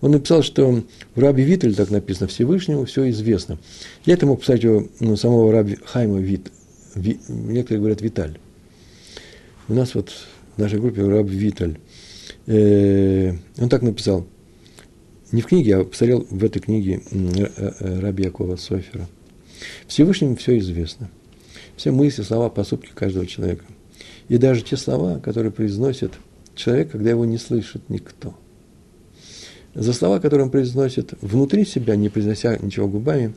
Он написал, что в Раби Витель так написано, Всевышнему все известно. Я это мог писать у ну, самого Раби Хайма Вит, Ви, некоторые говорят Виталь. У нас вот в нашей группе Раби Виталь. Э, он так написал – не в книге, а посмотрел в этой книге э, э, Раби Якова Софера. Всевышнему все известно. все мысли, слова, поступки каждого человека. И даже те слова, которые произносит человек, когда его не слышит никто. За слова, которые он произносит внутри себя, не произнося ничего губами,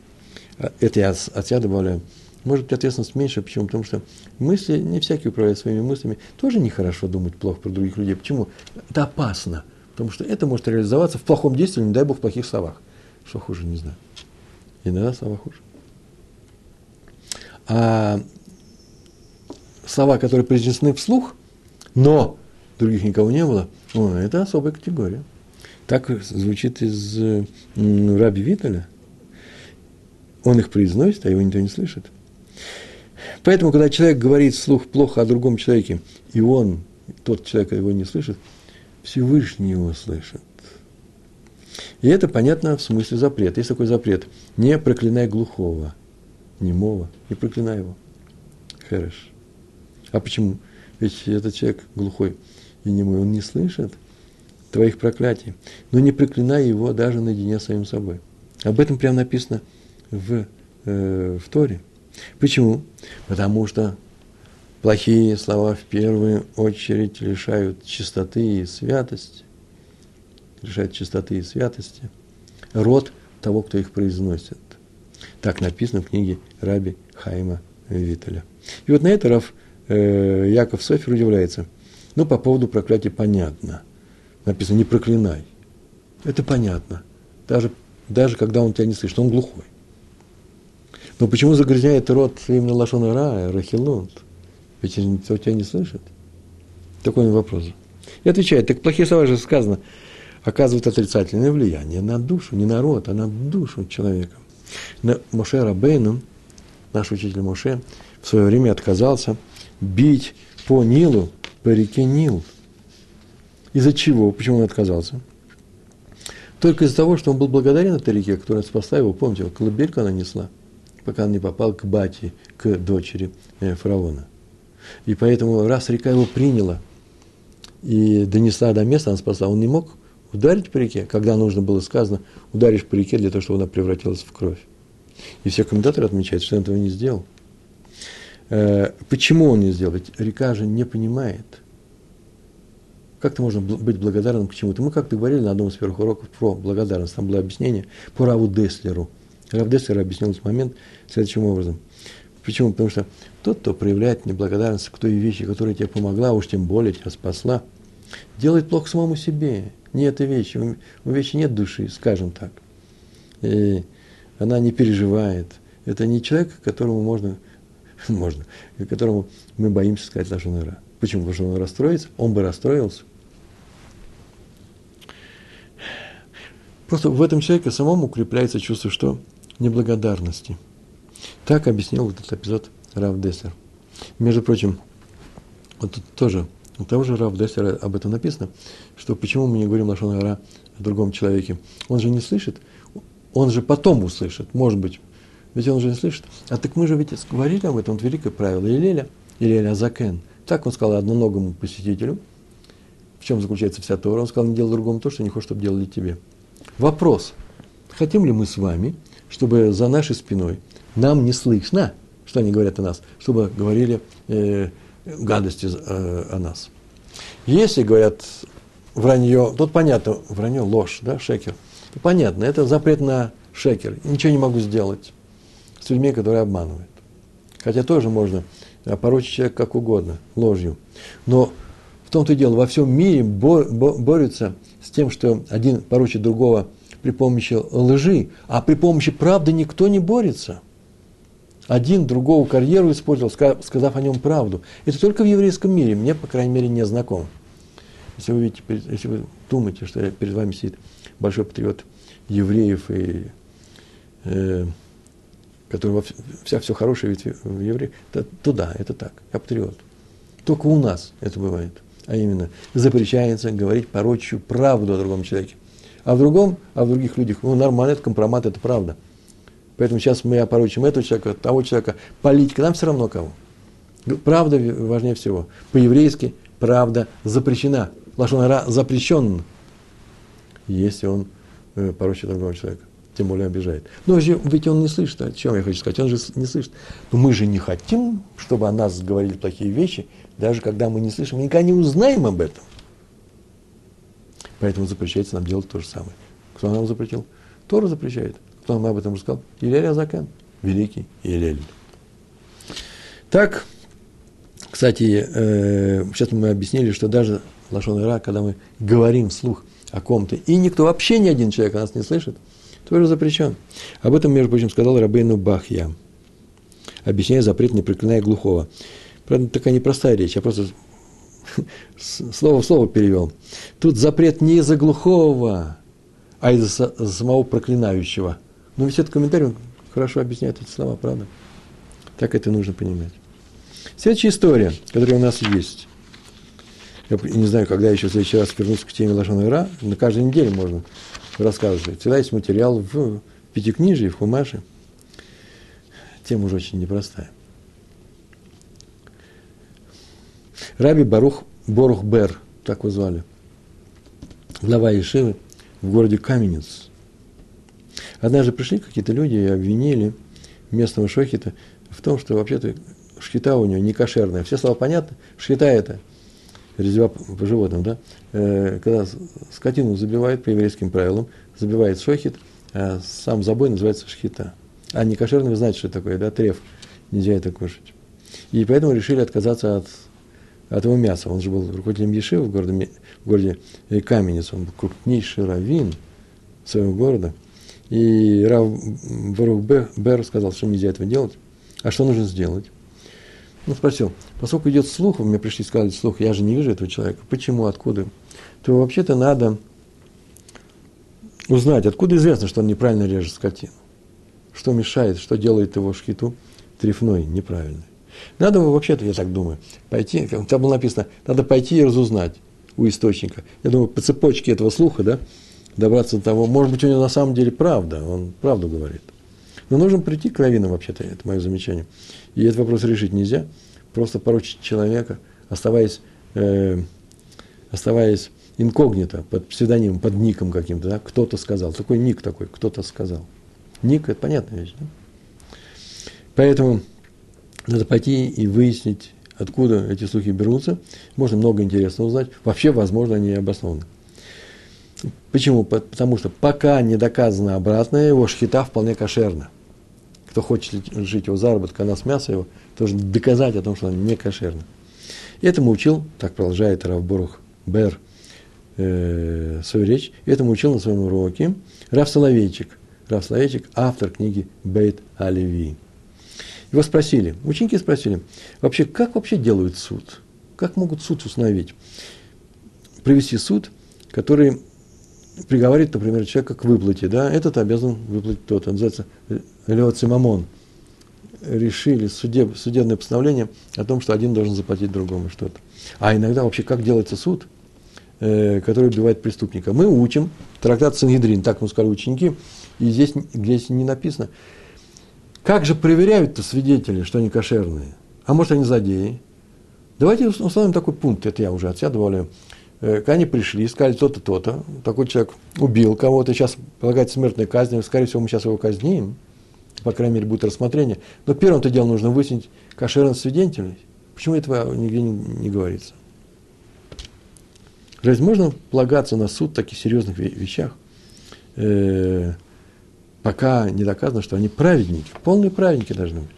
а, это я от себя добавляю, может быть, ответственность меньше. Почему? Потому что мысли, не всякий управляет своими мыслями. Тоже нехорошо думать плохо про других людей. Почему? Это опасно. Потому что это может реализоваться в плохом действии, не дай бог, в плохих словах. Что хуже, не знаю. Иногда слова хуже. А слова, которые произнесены вслух, но других никого не было, о, это особая категория. Так звучит из Раби Виталя. Он их произносит, а его никто не слышит. Поэтому, когда человек говорит вслух плохо о другом человеке, и он, тот человек его не слышит, Всевышний его слышит. И это понятно в смысле запрета. Есть такой запрет. Не проклинай глухого, немого, не проклинай его. Хорошо. А почему? Ведь этот человек глухой и немой, он не слышит твоих проклятий. Но не проклинай его даже наедине с самим собой. Об этом прямо написано в, э, в Торе. Почему? Потому что плохие слова в первую очередь лишают чистоты и святости. Лишают чистоты и святости. Род того, кто их произносит. Так написано в книге Раби Хайма Виталя. И вот на это Раф э, Яков Софер удивляется. Ну, по поводу проклятия понятно. Написано, не проклинай. Это понятно. Даже, даже когда он тебя не слышит, он глухой. Но почему загрязняет рот именно Лашона Ра, Рахилунд? Ведь никто тебя не слышит. Такой вопрос. И отвечает, так плохие слова же сказано, оказывают отрицательное влияние на душу, не на рот, а на душу человека. На Моше Рабейну, наш учитель Моше, в свое время отказался бить по Нилу, по реке Нил. Из-за чего? Почему он отказался? Только из-за того, что он был благодарен этой реке, которая спасла его. Помните, колыбельку она несла – пока он не попал к бате, к дочери э, фараона. И поэтому, раз река его приняла и донесла до места, она спасла, он не мог ударить по реке, когда нужно было сказано, ударишь по реке для того, чтобы она превратилась в кровь. И все комментаторы отмечают, что он этого не сделал. Э, почему он не сделал? Ведь река же не понимает. Как-то можно быть благодарным к чему-то. Мы как-то говорили на одном из первых уроков про благодарность. Там было объяснение по Раву Деслеру – Равдессер объяснил этот момент следующим образом. Почему? Потому что тот, кто проявляет неблагодарность к той вещи, которая тебе помогла, уж тем более тебя спасла, делает плохо самому себе. Не этой вещи. У вещи нет души, скажем так. И она не переживает. Это не человек, которому можно, можно, которому мы боимся сказать Лашонара. Почему? Потому что он расстроится, он бы расстроился. Просто в этом человеке самому укрепляется чувство, что неблагодарности. Так объяснил этот эпизод Рав Дессер. Между прочим, вот тут тоже у того же Рав Дессера об этом написано, что почему мы не говорим Лашон Ара о другом человеке. Он же не слышит, он же потом услышит, может быть. Ведь он же не слышит. А так мы же ведь говорили об этом, вот великое правило Илеля, Илеля Азакен. Так он сказал одноногому посетителю, в чем заключается вся Тора. Он сказал, не делай другому то, что не хочешь, чтобы делали тебе. Вопрос. Хотим ли мы с вами чтобы за нашей спиной нам не слышно, что они говорят о нас, чтобы говорили э, гадости э, о нас. Если говорят вранье, тут понятно, вранье, ложь, да, шекер. Понятно, это запрет на шекер. Ничего не могу сделать с людьми, которые обманывают. Хотя тоже можно порочить человека как угодно, ложью. Но в том-то и дело, во всем мире борются с тем, что один порочит другого при помощи лжи, а при помощи правды никто не борется. Один другого карьеру испортил, сказав о нем правду. Это только в еврейском мире, мне, по крайней мере, не знаком. Если вы, видите, если вы думаете, что перед вами сидит большой патриот евреев, и, э, которого вся все хорошее ведь в евреи, то, то да, это так, я патриот. Только у нас это бывает. А именно, запрещается говорить порочью правду о другом человеке. А в другом, а в других людях, ну, нормально, это компромат, это правда. Поэтому сейчас мы опорочим этого человека, того человека. Политика нам все равно кого. Правда важнее всего. По-еврейски правда запрещена. Лашонара запрещен, если он э, порочит другого человека. тем более обижает. Но ведь он не слышит, о чем я хочу сказать, он же не слышит. Но мы же не хотим, чтобы о нас говорили плохие вещи, даже когда мы не слышим, никогда не узнаем об этом. Поэтому запрещается нам делать то же самое. Кто нам запретил? Тора запрещает. Кто нам об этом рассказал? Илель Азакан, великий Илель. Так, кстати, э, сейчас мы объяснили, что даже Лашон Ира, когда мы говорим вслух о ком-то, и никто, вообще ни один человек нас не слышит, тоже запрещен. Об этом, между прочим, сказал Рабейну Бахья, объясняя запрет, не проклиная глухого. Правда, такая непростая речь, я просто слово в слово перевел. Тут запрет не из-за глухого, а из-за самого проклинающего. Но ведь этот комментарий он хорошо объясняет эти слова, правда? Так это нужно понимать. Следующая история, которая у нас есть. Я не знаю, когда еще в следующий раз вернусь к теме Лошона Ира. На каждой неделе можно рассказывать. Всегда есть материал в Пятикнижии, в Хумаше. Тема уже очень непростая. Раби Барух Борух Бер, так его звали, глава Ешивы в городе Каменец. Однажды пришли какие-то люди и обвинили местного шохита в том, что вообще-то шхита у него не кошерная. Все слова понятны. Шхита это резьба по животным, да? Э, когда скотину забивают по еврейским правилам, забивает шохит, а сам забой называется шхита. А не кошерный, вы знаете, что такое, да? Треф. Нельзя это кушать. И поэтому решили отказаться от, от его мяса. Он же был руководителем Ешивы в городе, в городе Каменец. Он был крупнейший раввин своего города. И Рав Барух Бер сказал, что нельзя этого делать. А что нужно сделать? Он спросил, поскольку идет слух, мне пришли сказать слух, я же не вижу этого человека, почему, откуда, то вообще-то надо узнать, откуда известно, что он неправильно режет скотину. Что мешает, что делает его шхиту трефной, неправильной. Надо вообще-то, я так думаю, пойти, там было написано, надо пойти и разузнать у источника. Я думаю, по цепочке этого слуха, да, добраться до того, может быть, у него на самом деле правда, он правду говорит. Но нужно прийти к раввинам, вообще-то, это мое замечание. И этот вопрос решить нельзя. Просто поручить человека, оставаясь, э, оставаясь инкогнито, под псевдонимом, под ником каким-то, да, кто-то сказал. Такой ник такой, кто-то сказал. Ник – это понятная вещь. Да? Поэтому надо пойти и выяснить, откуда эти слухи берутся. Можно много интересного узнать. Вообще, возможно, они обоснованы. Почему? Потому что пока не доказано обратное, его шхита вполне кошерна – кто хочет жить его заработка, она с мяса его, должен доказать о том, что она не кошерна. И этому учил, так продолжает Равборух Бер э, свою речь, и этому учил на своем уроке Рав Соловейчик. Рав Соловейчик – автор книги Бейт Алеви. Его спросили, ученики спросили, вообще, как вообще делают суд? Как могут суд установить? Привести суд, который приговаривает, например, человека к выплате, да, этот обязан выплатить тот, он называется Леоци Мамон. Решили судеб, судебное постановление о том, что один должен заплатить другому что-то. А иногда вообще как делается суд, э, который убивает преступника? Мы учим трактат Сангидрин, так мы сказали ученики, и здесь, здесь не написано. Как же проверяют-то свидетели, что они кошерные? А может, они злодеи? Давайте установим такой пункт, это я уже от себя добавляю. Э, они пришли, сказали то-то, то-то, такой человек убил кого-то, сейчас полагается смертная казнь, скорее всего, мы сейчас его казним, по крайней мере, будет рассмотрение. Но первым-то делом нужно выяснить кошерность свидетелей. Почему этого нигде не, не говорится? Разве можно полагаться на суд в таких серьезных вещах, э, пока не доказано, что они праведники, полные праведники должны быть?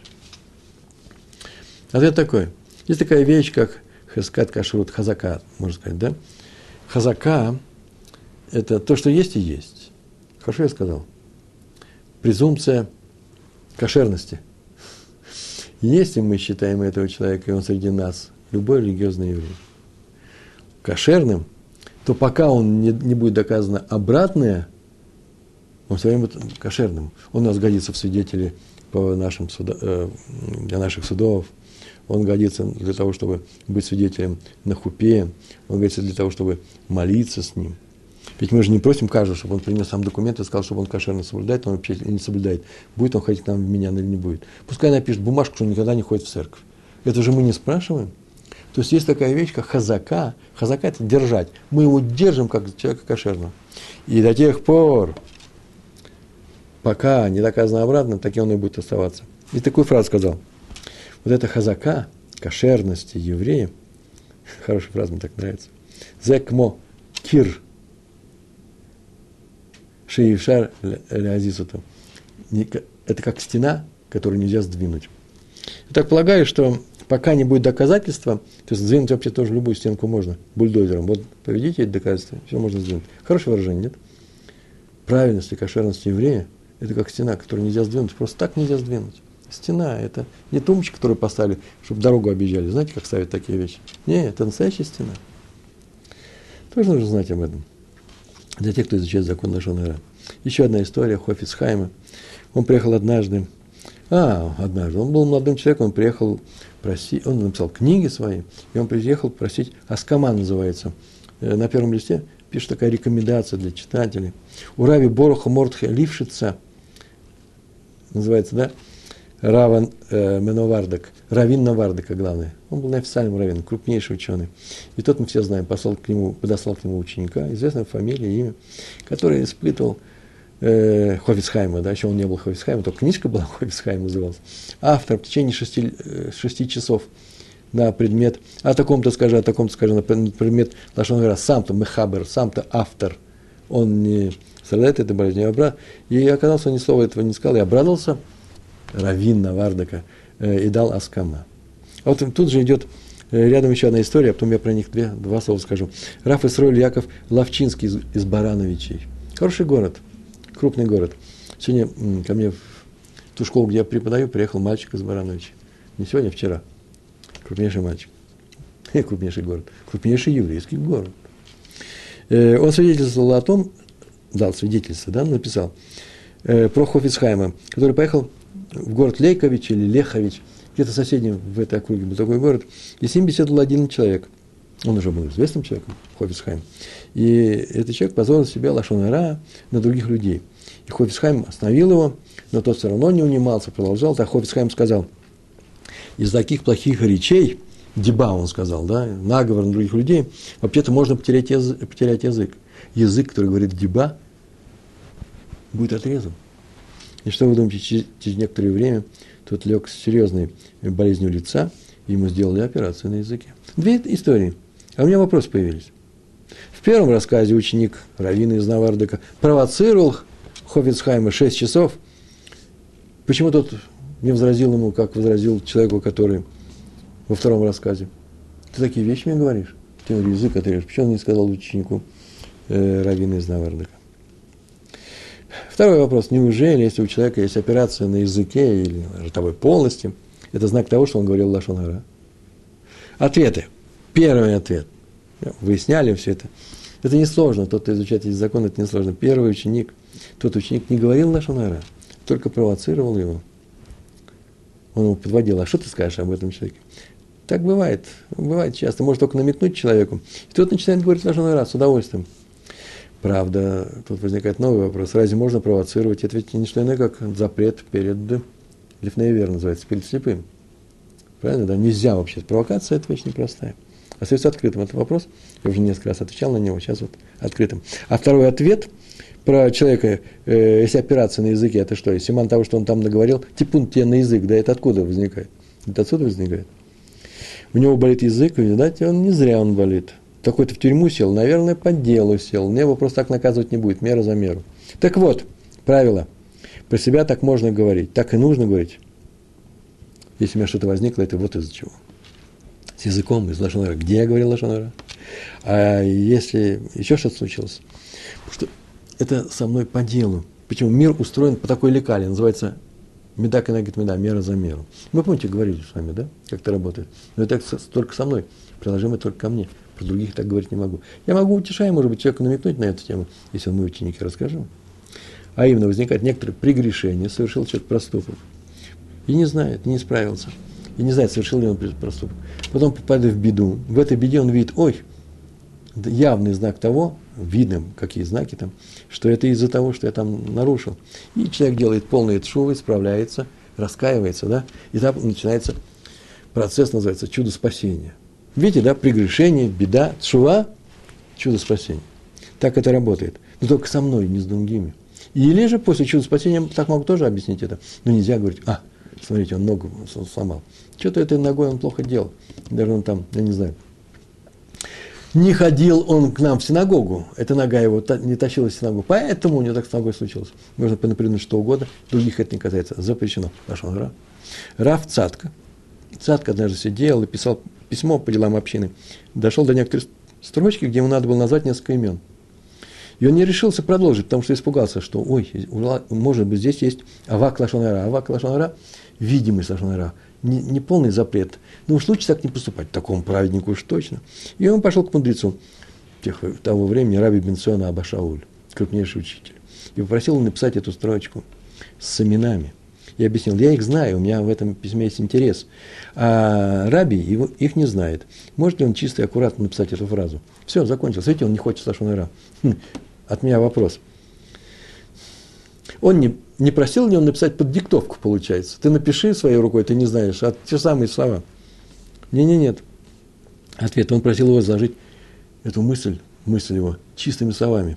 Ответ такой. Есть такая вещь, как хескат кашрут хазака, можно сказать, да? Хазака – это то, что есть и есть. Хорошо я сказал. Презумпция кошерности. Если мы считаем этого человека, и он среди нас, любой религиозный еврей, кошерным, то пока он не, не будет доказано обратное, он все время кошерным. Он у нас годится в свидетели по нашим суда, э, для наших судов, он годится для того, чтобы быть свидетелем на хупе, он годится для того, чтобы молиться с ним. Ведь мы же не просим каждого, чтобы он принес сам документы и сказал, чтобы он кошерно соблюдает, он вообще не соблюдает. Будет он ходить к нам в меня или не будет. Пускай напишет бумажку, что никогда не ходит в церковь. Это же мы не спрашиваем. То есть есть такая вещь, как хазака. Хазака – это держать. Мы его держим как человека кошерного. И до тех пор, пока не доказано обратно, так и он и будет оставаться. И такую фразу сказал. Вот эта хазака, кошерности еврея, хорошая фраза, мне так нравится. Зекмо кир шеевшар лязисуту. Это как стена, которую нельзя сдвинуть. Я так полагаю, что пока не будет доказательства, то есть сдвинуть вообще тоже любую стенку можно, бульдозером. Вот поведите эти доказательства, все можно сдвинуть. Хорошее выражение, нет? Правильность и кошерность еврея – это как стена, которую нельзя сдвинуть, просто так нельзя сдвинуть. Стена – это не тумбочка, которую поставили, чтобы дорогу объезжали. Знаете, как ставят такие вещи? Не, это настоящая стена. Тоже нужно знать об этом. Для тех, кто изучает закон Лашонера. Еще одна история Хофицхайма. Он приехал однажды, а, однажды, он был молодым человеком, он приехал просить, он написал книги свои, и он приехал просить, Аскама называется, э, на первом листе пишет такая рекомендация для читателей. У Рави Бороха Мортха Лившица, называется, да, Раван э, Меновардак, Равин Навардака, главное. Он был неофициальным раввином, крупнейший ученый. И тот мы все знаем, послал к нему, подослал к нему ученика, известная фамилия, имя, который испытывал э, Хофицхайма, да, еще он не был Хофицхайма, только книжка была Хофицхайм называлась. Автор в течение шести, э, шести часов на предмет, о таком-то скажи, о таком-то скажи, на предмет, Лашон говоря, сам-то Мехабер, сам-то автор, он не страдает этой болезнью, и оказался, он ни слова этого не сказал, и обрадовался – Равин Навардака, э, и дал Аскама. А вот тут же идет э, рядом еще одна история, а потом я про них две, два слова скажу. Раф Исроиль Яков Лавчинский из, из Барановичей. Хороший город, крупный город. Сегодня ко мне в ту школу, где я преподаю, приехал мальчик из Барановичей. Не сегодня, а вчера. Крупнейший мальчик. Крупнейший город. Крупнейший еврейский город. Э, он свидетельствовал о том, дал свидетельство, да, написал, про Хофицхайма, который поехал в город Лейкович или Лехович, где-то соседний в этой округе был такой город, и с ним беседовал один человек. Он уже был известным человеком, Хофисхайм. И этот человек позволил себе лошонара на других людей. И Хофисхайм остановил его, но тот все равно не унимался, продолжал. Так Хофисхайм сказал, из таких плохих речей, деба, он сказал, да, наговор на других людей, вообще-то можно потерять потерять язык. Язык, который говорит деба, будет отрезан. И что вы думаете, через, через некоторое время тот лег с серьезной болезнью лица, ему сделали операцию на языке. Две истории. А у меня вопросы появились. В первом рассказе ученик Равина из Навардека провоцировал Хофицхайма 6 часов. Почему тот не возразил ему, как возразил человеку, который во втором рассказе? Ты такие вещи мне говоришь? Ты язык отрежешь. Почему он не сказал ученику э, Равина из Навардека? Второй вопрос. Неужели, если у человека есть операция на языке или на ротовой полости, это знак того, что он говорил Лашонара? Ответы. Первый ответ. Выясняли все это. Это несложно. Тот, кто изучает эти законы, это несложно. Первый ученик, тот ученик не говорил Лашонара, только провоцировал его. Он его подводил. А что ты скажешь об этом человеке? Так бывает. Бывает часто. Может только намекнуть человеку. И тот начинает говорить Лашонара с удовольствием. Правда, тут возникает новый вопрос. Разве можно провоцировать? Это ведь не что иное, как запрет перед Лифнеевер называется, перед слепым. Правильно, да? Нельзя вообще. Провокация – это вещь непростая. Остается открытым этот вопрос. Я уже несколько раз отвечал на него, сейчас вот открытым. А второй ответ про человека, э, если операция на языке, это что? Если ман того, что он там наговорил, типун тебе на язык, да, это откуда возникает? Это отсюда возникает. У него болит язык, видать, он не зря он болит такой-то в тюрьму сел, наверное, по делу сел. Его просто так наказывать не будет, мера за меру. Так вот, правило. Про себя так можно говорить, так и нужно говорить. Если у меня что-то возникло, это вот из-за чего. С языком, из лошонара. Где я говорил лошонара? А если еще что-то случилось? Потому что это со мной по делу. Почему? Мир устроен по такой лекале, называется медак и нагит меда, мера за меру. Мы, помните, говорили с вами, да, как это работает? Но это только со мной, приложимо только ко мне. Про других так говорить не могу. Я могу, утешая, может быть, человеку намекнуть на эту тему, если он мой ученик, я расскажу. А именно возникает некоторое прегрешение, совершил человек проступок. И не знает, не справился. И не знает, совершил ли он проступок. Потом попадает в беду. В этой беде он видит, ой, явный знак того, видным, какие знаки там, что это из-за того, что я там нарушил. И человек делает полные шувы, справляется, раскаивается, да, и там начинается процесс, называется чудо спасения. Видите, да, прегрешение, беда, чува, чудо спасения. Так это работает. Но только со мной, не с другими. Или же после чуда спасения так могу тоже объяснить это. Но нельзя говорить, а, смотрите, он ногу сломал. Что-то этой ногой он плохо делал. Даже он там, я не знаю, не ходил он к нам в синагогу. Эта нога его не тащилась в синагогу. Поэтому у него так с ногой случилось. Можно например, что угодно. Других это не касается. Запрещено. Пошел Ра. Раф Цатка. Цатка однажды сидел и писал письмо по делам общины. Дошел до некоторых строчки, где ему надо было назвать несколько имен. И он не решился продолжить, потому что испугался, что, ой, может быть, здесь есть авак лашонара. Авак лашонара – видимый лашонара не, не полный запрет. Но уж лучше так не поступать, такому праведнику уж точно. И он пошел к мудрецу тех, того времени, Раби Бенсона Абашауль, крупнейший учитель. И попросил написать эту строчку с именами. Я объяснил, я их знаю, у меня в этом письме есть интерес. А Раби его, их не знает. Может ли он чисто и аккуратно написать эту фразу? Все, закончилось. Видите, он не хочет Сашон Ра. Хм, от меня вопрос. Он не не просил ли он написать под диктовку, получается? Ты напиши своей рукой, ты не знаешь, а те самые слова. Не-не, нет. Ответ, он просил его изложить эту мысль, мысль его, чистыми словами,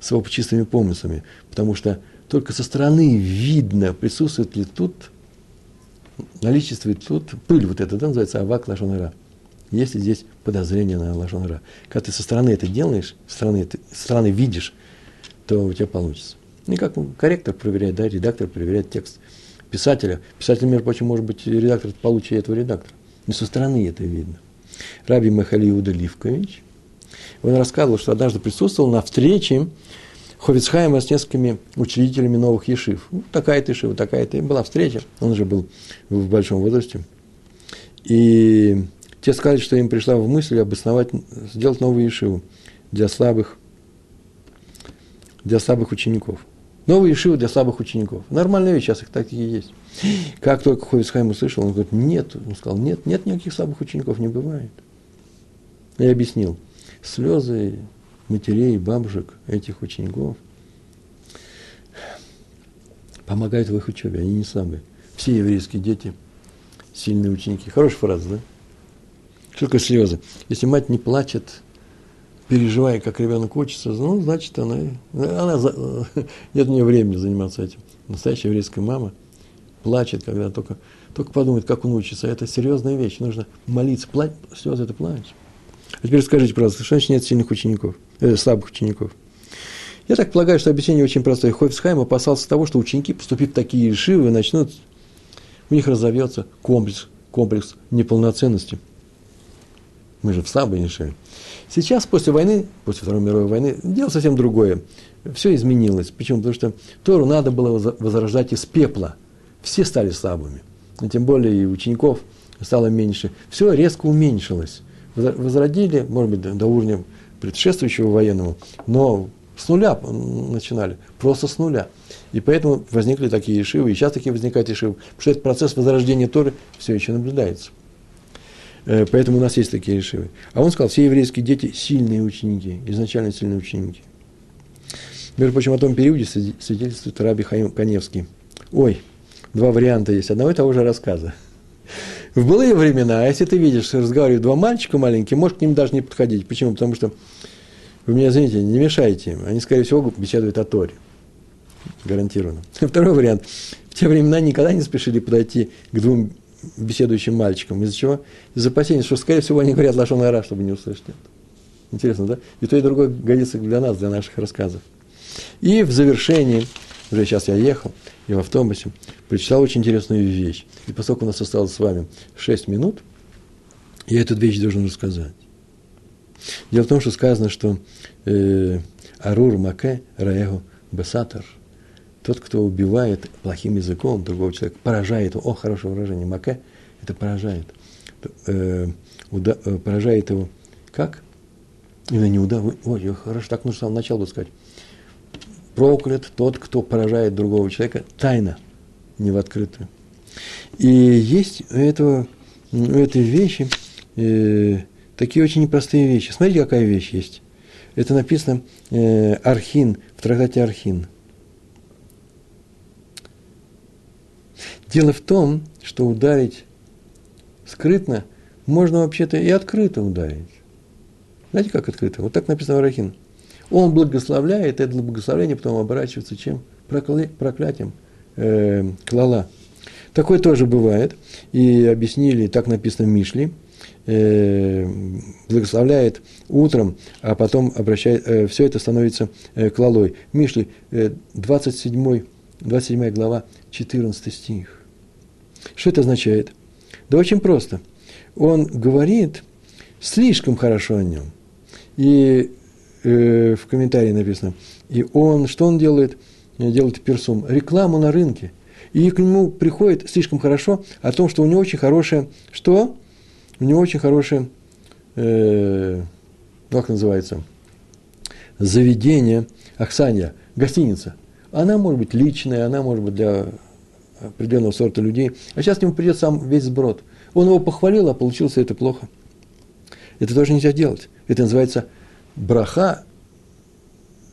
с его чистыми помыслами, потому что только со стороны видно, присутствует ли тут, наличествует тут пыль вот эта, да, называется авак лашонара. Есть ли здесь подозрение на лашонара? Когда ты со стороны это делаешь, со стороны, со стороны видишь, то у тебя получится. Ну, как корректор проверяет, да, редактор проверяет текст писателя. Писатель, между прочим, может быть редактор получше этого редактора. Но со стороны это видно. Раби Михаил Иуда Ливкович, он рассказывал, что однажды присутствовал на встрече Ховицхайма с несколькими учредителями новых ешив. Ну, такая-то ешива, такая-то. Была встреча, он уже был в большом возрасте. И те сказали, что им пришла в мысль обосновать, сделать новую ешиву для слабых, для слабых учеников. Новые шивы для слабых учеников. Нормальная вещь, сейчас их такие есть. Как только Ховицхайм услышал, он говорит, нет, он сказал, нет, нет никаких слабых учеников, не бывает. Я объяснил, слезы матерей, бабушек этих учеников помогают в их учебе, они не слабые. Все еврейские дети сильные ученики. Хорошая фраза, да? Что такое слезы? Если мать не плачет, переживая, как ребенок учится, ну, значит, она, она, нет у нее времени заниматься этим. Настоящая еврейская мама плачет, когда только, только подумает, как он учится. Это серьезная вещь, нужно молиться, плачь, слезы это плачь. А теперь скажите, пожалуйста, что значит нет сильных учеников, э, слабых учеников? Я так полагаю, что объяснение очень простое. Хофисхайм опасался того, что ученики, поступив в такие шивы, начнут, у них разовьется комплекс, комплекс неполноценности. Мы же в слабой ниши. Сейчас, после войны, после Второй мировой войны, дело совсем другое. Все изменилось. Почему? Потому что Тору надо было возрождать из пепла. Все стали слабыми. И тем более и учеников стало меньше. Все резко уменьшилось. Возродили, может быть, до уровня предшествующего военному, но с нуля начинали, просто с нуля. И поэтому возникли такие ишивы, и сейчас такие возникают ишивы, потому что этот процесс возрождения Торы все еще наблюдается. Э, поэтому у нас есть такие решивы. А он сказал, все еврейские дети сильные ученики, изначально сильные ученики. Между прочим, о том периоде свидетельствует Раби Хаим Каневский. Ой, два варианта есть одного и того же рассказа. В былые времена, если ты видишь, разговаривают два мальчика маленькие, можешь к ним даже не подходить. Почему? Потому что вы меня, извините, не мешайте им. Они, скорее всего, беседуют о Торе. Гарантированно. Второй вариант. В те времена никогда не спешили подойти к двум беседующим мальчиком. Из-за чего? Из-за опасения, что, скорее всего, они говорят лошон ара, чтобы не услышать это. Интересно, да? И то, и другое годится для нас, для наших рассказов. И в завершении, уже сейчас я ехал, и в автобусе, прочитал очень интересную вещь. И поскольку у нас осталось с вами 6 минут, я эту вещь должен рассказать. Дело в том, что сказано, что э, Арур Маке Раэгу Бесатор – тот, кто убивает плохим языком другого человека, поражает его, о, хорошее выражение, маке, это поражает, э, уда, э, поражает его, как? Или не уда, ой, хорошо, так нужно с самого начала сказать. Проклят тот, кто поражает другого человека тайно, не в открытую. И есть у, этого, у этой вещи э, такие очень непростые вещи. Смотрите, какая вещь есть. Это написано э, Архин, в трактате Архин. Дело в том, что ударить скрытно можно вообще-то и открыто ударить. Знаете, как открыто? Вот так написано в Рахин. Он благословляет, это благословение потом оборачивается чем? Прокля... Проклятием. Э, клала. Такое тоже бывает. И объяснили, так написано в Мишле, э, благословляет утром, а потом обращает, э, все это становится э, клалой. Мишли, э, 27, 27 глава, 14 стих. Что это означает? Да очень просто. Он говорит слишком хорошо о нем. И э, в комментарии написано, и он, что он делает? Делает персум, рекламу на рынке. И к нему приходит слишком хорошо о том, что у него очень хорошее, что? У него очень хорошее, э, как называется, заведение, Аксанья, гостиница. Она может быть личная, она может быть для определенного сорта людей. А сейчас к нему придет сам весь сброд. Он его похвалил, а получилось это плохо. Это тоже нельзя делать. Это называется браха,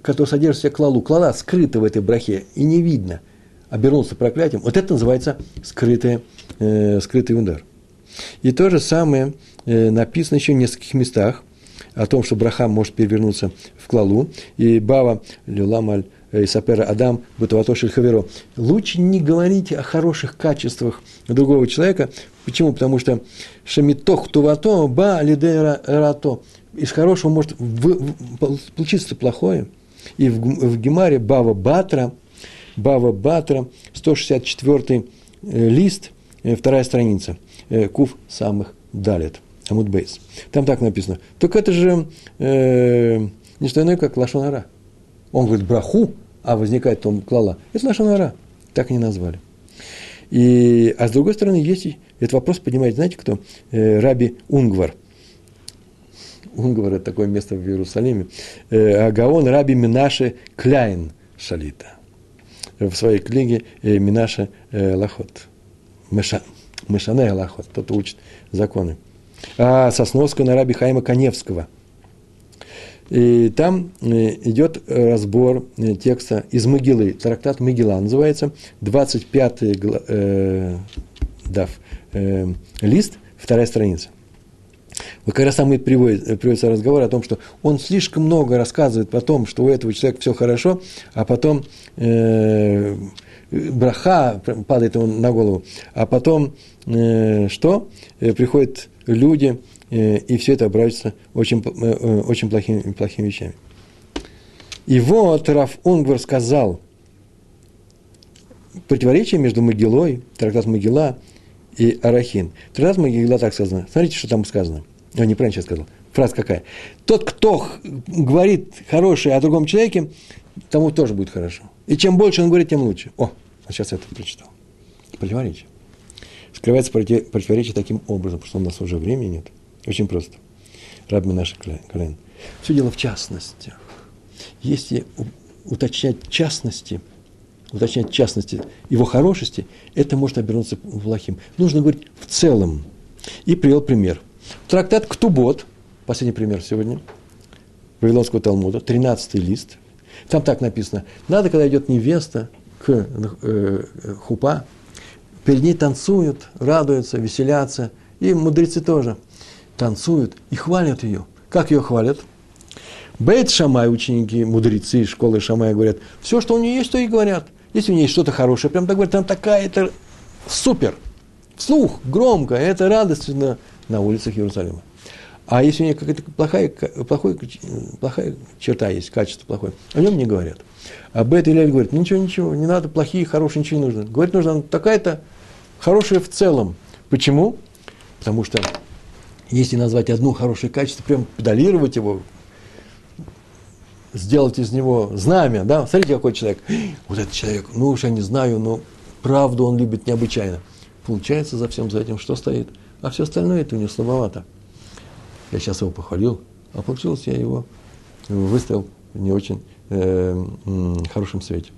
который содержит в себе клалу. Клала скрыта в этой брахе, и не видно. Обернулся проклятием. Вот это называется скрытый, э, скрытый удар. И то же самое э, написано еще в нескольких местах о том, что браха может перевернуться в клалу. И Бава Люламаль Э, Сапера Адам Бутавато Шельхаверо. Лучше не говорить о хороших качествах другого человека. Почему? Потому что Шамитох Тувато Ба Лидера Рато. Из хорошего может в, в, получиться плохое. И в, в Гемаре Бава Батра, Бава Батра, 164 э, лист, э, вторая страница, Кув самых далит. Амудбейс. Там так написано. Только это же э, не что иное, как лашонара. Он говорит браху, а возникает там клала. Это лошонара. Так они назвали. И, а с другой стороны, есть этот вопрос поднимает, знаете кто? Э, Раби Унгвар. Унгвар – это такое место в Иерусалиме. Э, Агаон Раби Минаше Кляйн Шалита. В своей книге э, Минаше э, Лахот. Меша, Мешане Лахот. Кто-то учит законы. А Сосновского на Раби Хайма Коневского – и там идет разбор текста из Могилы, трактат Могила называется, 25-й э, дав, э, лист, вторая страница. Вот как раз там и приводит, приводится разговор о том, что он слишком много рассказывает о том, что у этого человека все хорошо, а потом э, браха падает ему на голову, а потом э, что? Э, приходят люди, Э, и все это обращается очень, э, э, очень плохими, плохими вещами. И вот Раф Унгвар сказал, противоречие между Могилой, трактат Могила и Арахин. Трактат Могила так сказано. Смотрите, что там сказано. Я неправильно сейчас сказал. Фраза какая? Тот, кто говорит хорошее о другом человеке, тому тоже будет хорошо. И чем больше он говорит, тем лучше. О, а сейчас это прочитал. Противоречие. Скрывается противоречие таким образом, потому что у нас уже времени нет. Очень просто. Рабми наши колен. Все дело в частностях. Если уточнять частности, уточнять частности его хорошести, это может обернуться плохим. Нужно говорить в целом. И привел пример. Трактат Ктубот, последний пример сегодня, Вавилонского Талмуда, 13 лист. Там так написано. Надо, когда идет невеста к э, хупа, перед ней танцуют, радуются, веселятся. И мудрецы тоже – танцуют и хвалят ее. Как ее хвалят? Бейт Шамай, ученики, мудрецы школы Шамая говорят, все, что у нее есть, то и говорят. Если у нее есть что-то хорошее, прям так говорят, там такая, это супер, вслух, громко, это радостно на улицах Иерусалима. А если у нее какая-то плохая, плохая, плохая черта есть, качество плохое, о нем не говорят. А Бет Илель говорит, ничего, ничего, не надо, плохие, хорошие, ничего не нужно. Говорит, нужно такая-то хорошая в целом. Почему? Потому что если назвать одно хорошее качество, прям педалировать его, сделать из него знамя, да, смотрите, какой человек, вот этот человек, ну уж я не знаю, но правду он любит необычайно. Получается за всем за этим что стоит? А все остальное это у него слабовато. Я сейчас его похвалил, а получилось я его выставил в не очень э, хорошем свете.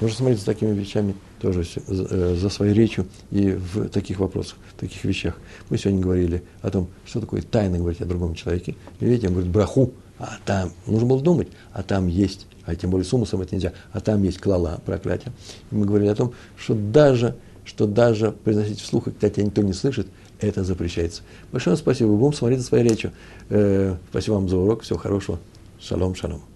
Нужно смотреть за такими вещами тоже э, за своей речью и в таких вопросах, в таких вещах. Мы сегодня говорили о том, что такое тайно говорить о другом человеке. И видите, он говорит браху, а там, нужно было думать, а там есть, а тем более с умусом это нельзя, а там есть клала, проклятие. И мы говорили о том, что даже, что даже произносить вслух, когда тебя никто не слышит, это запрещается. Большое спасибо. Будем смотреть за своей речью. Э, спасибо вам за урок. Всего хорошего. Шалом, шалом.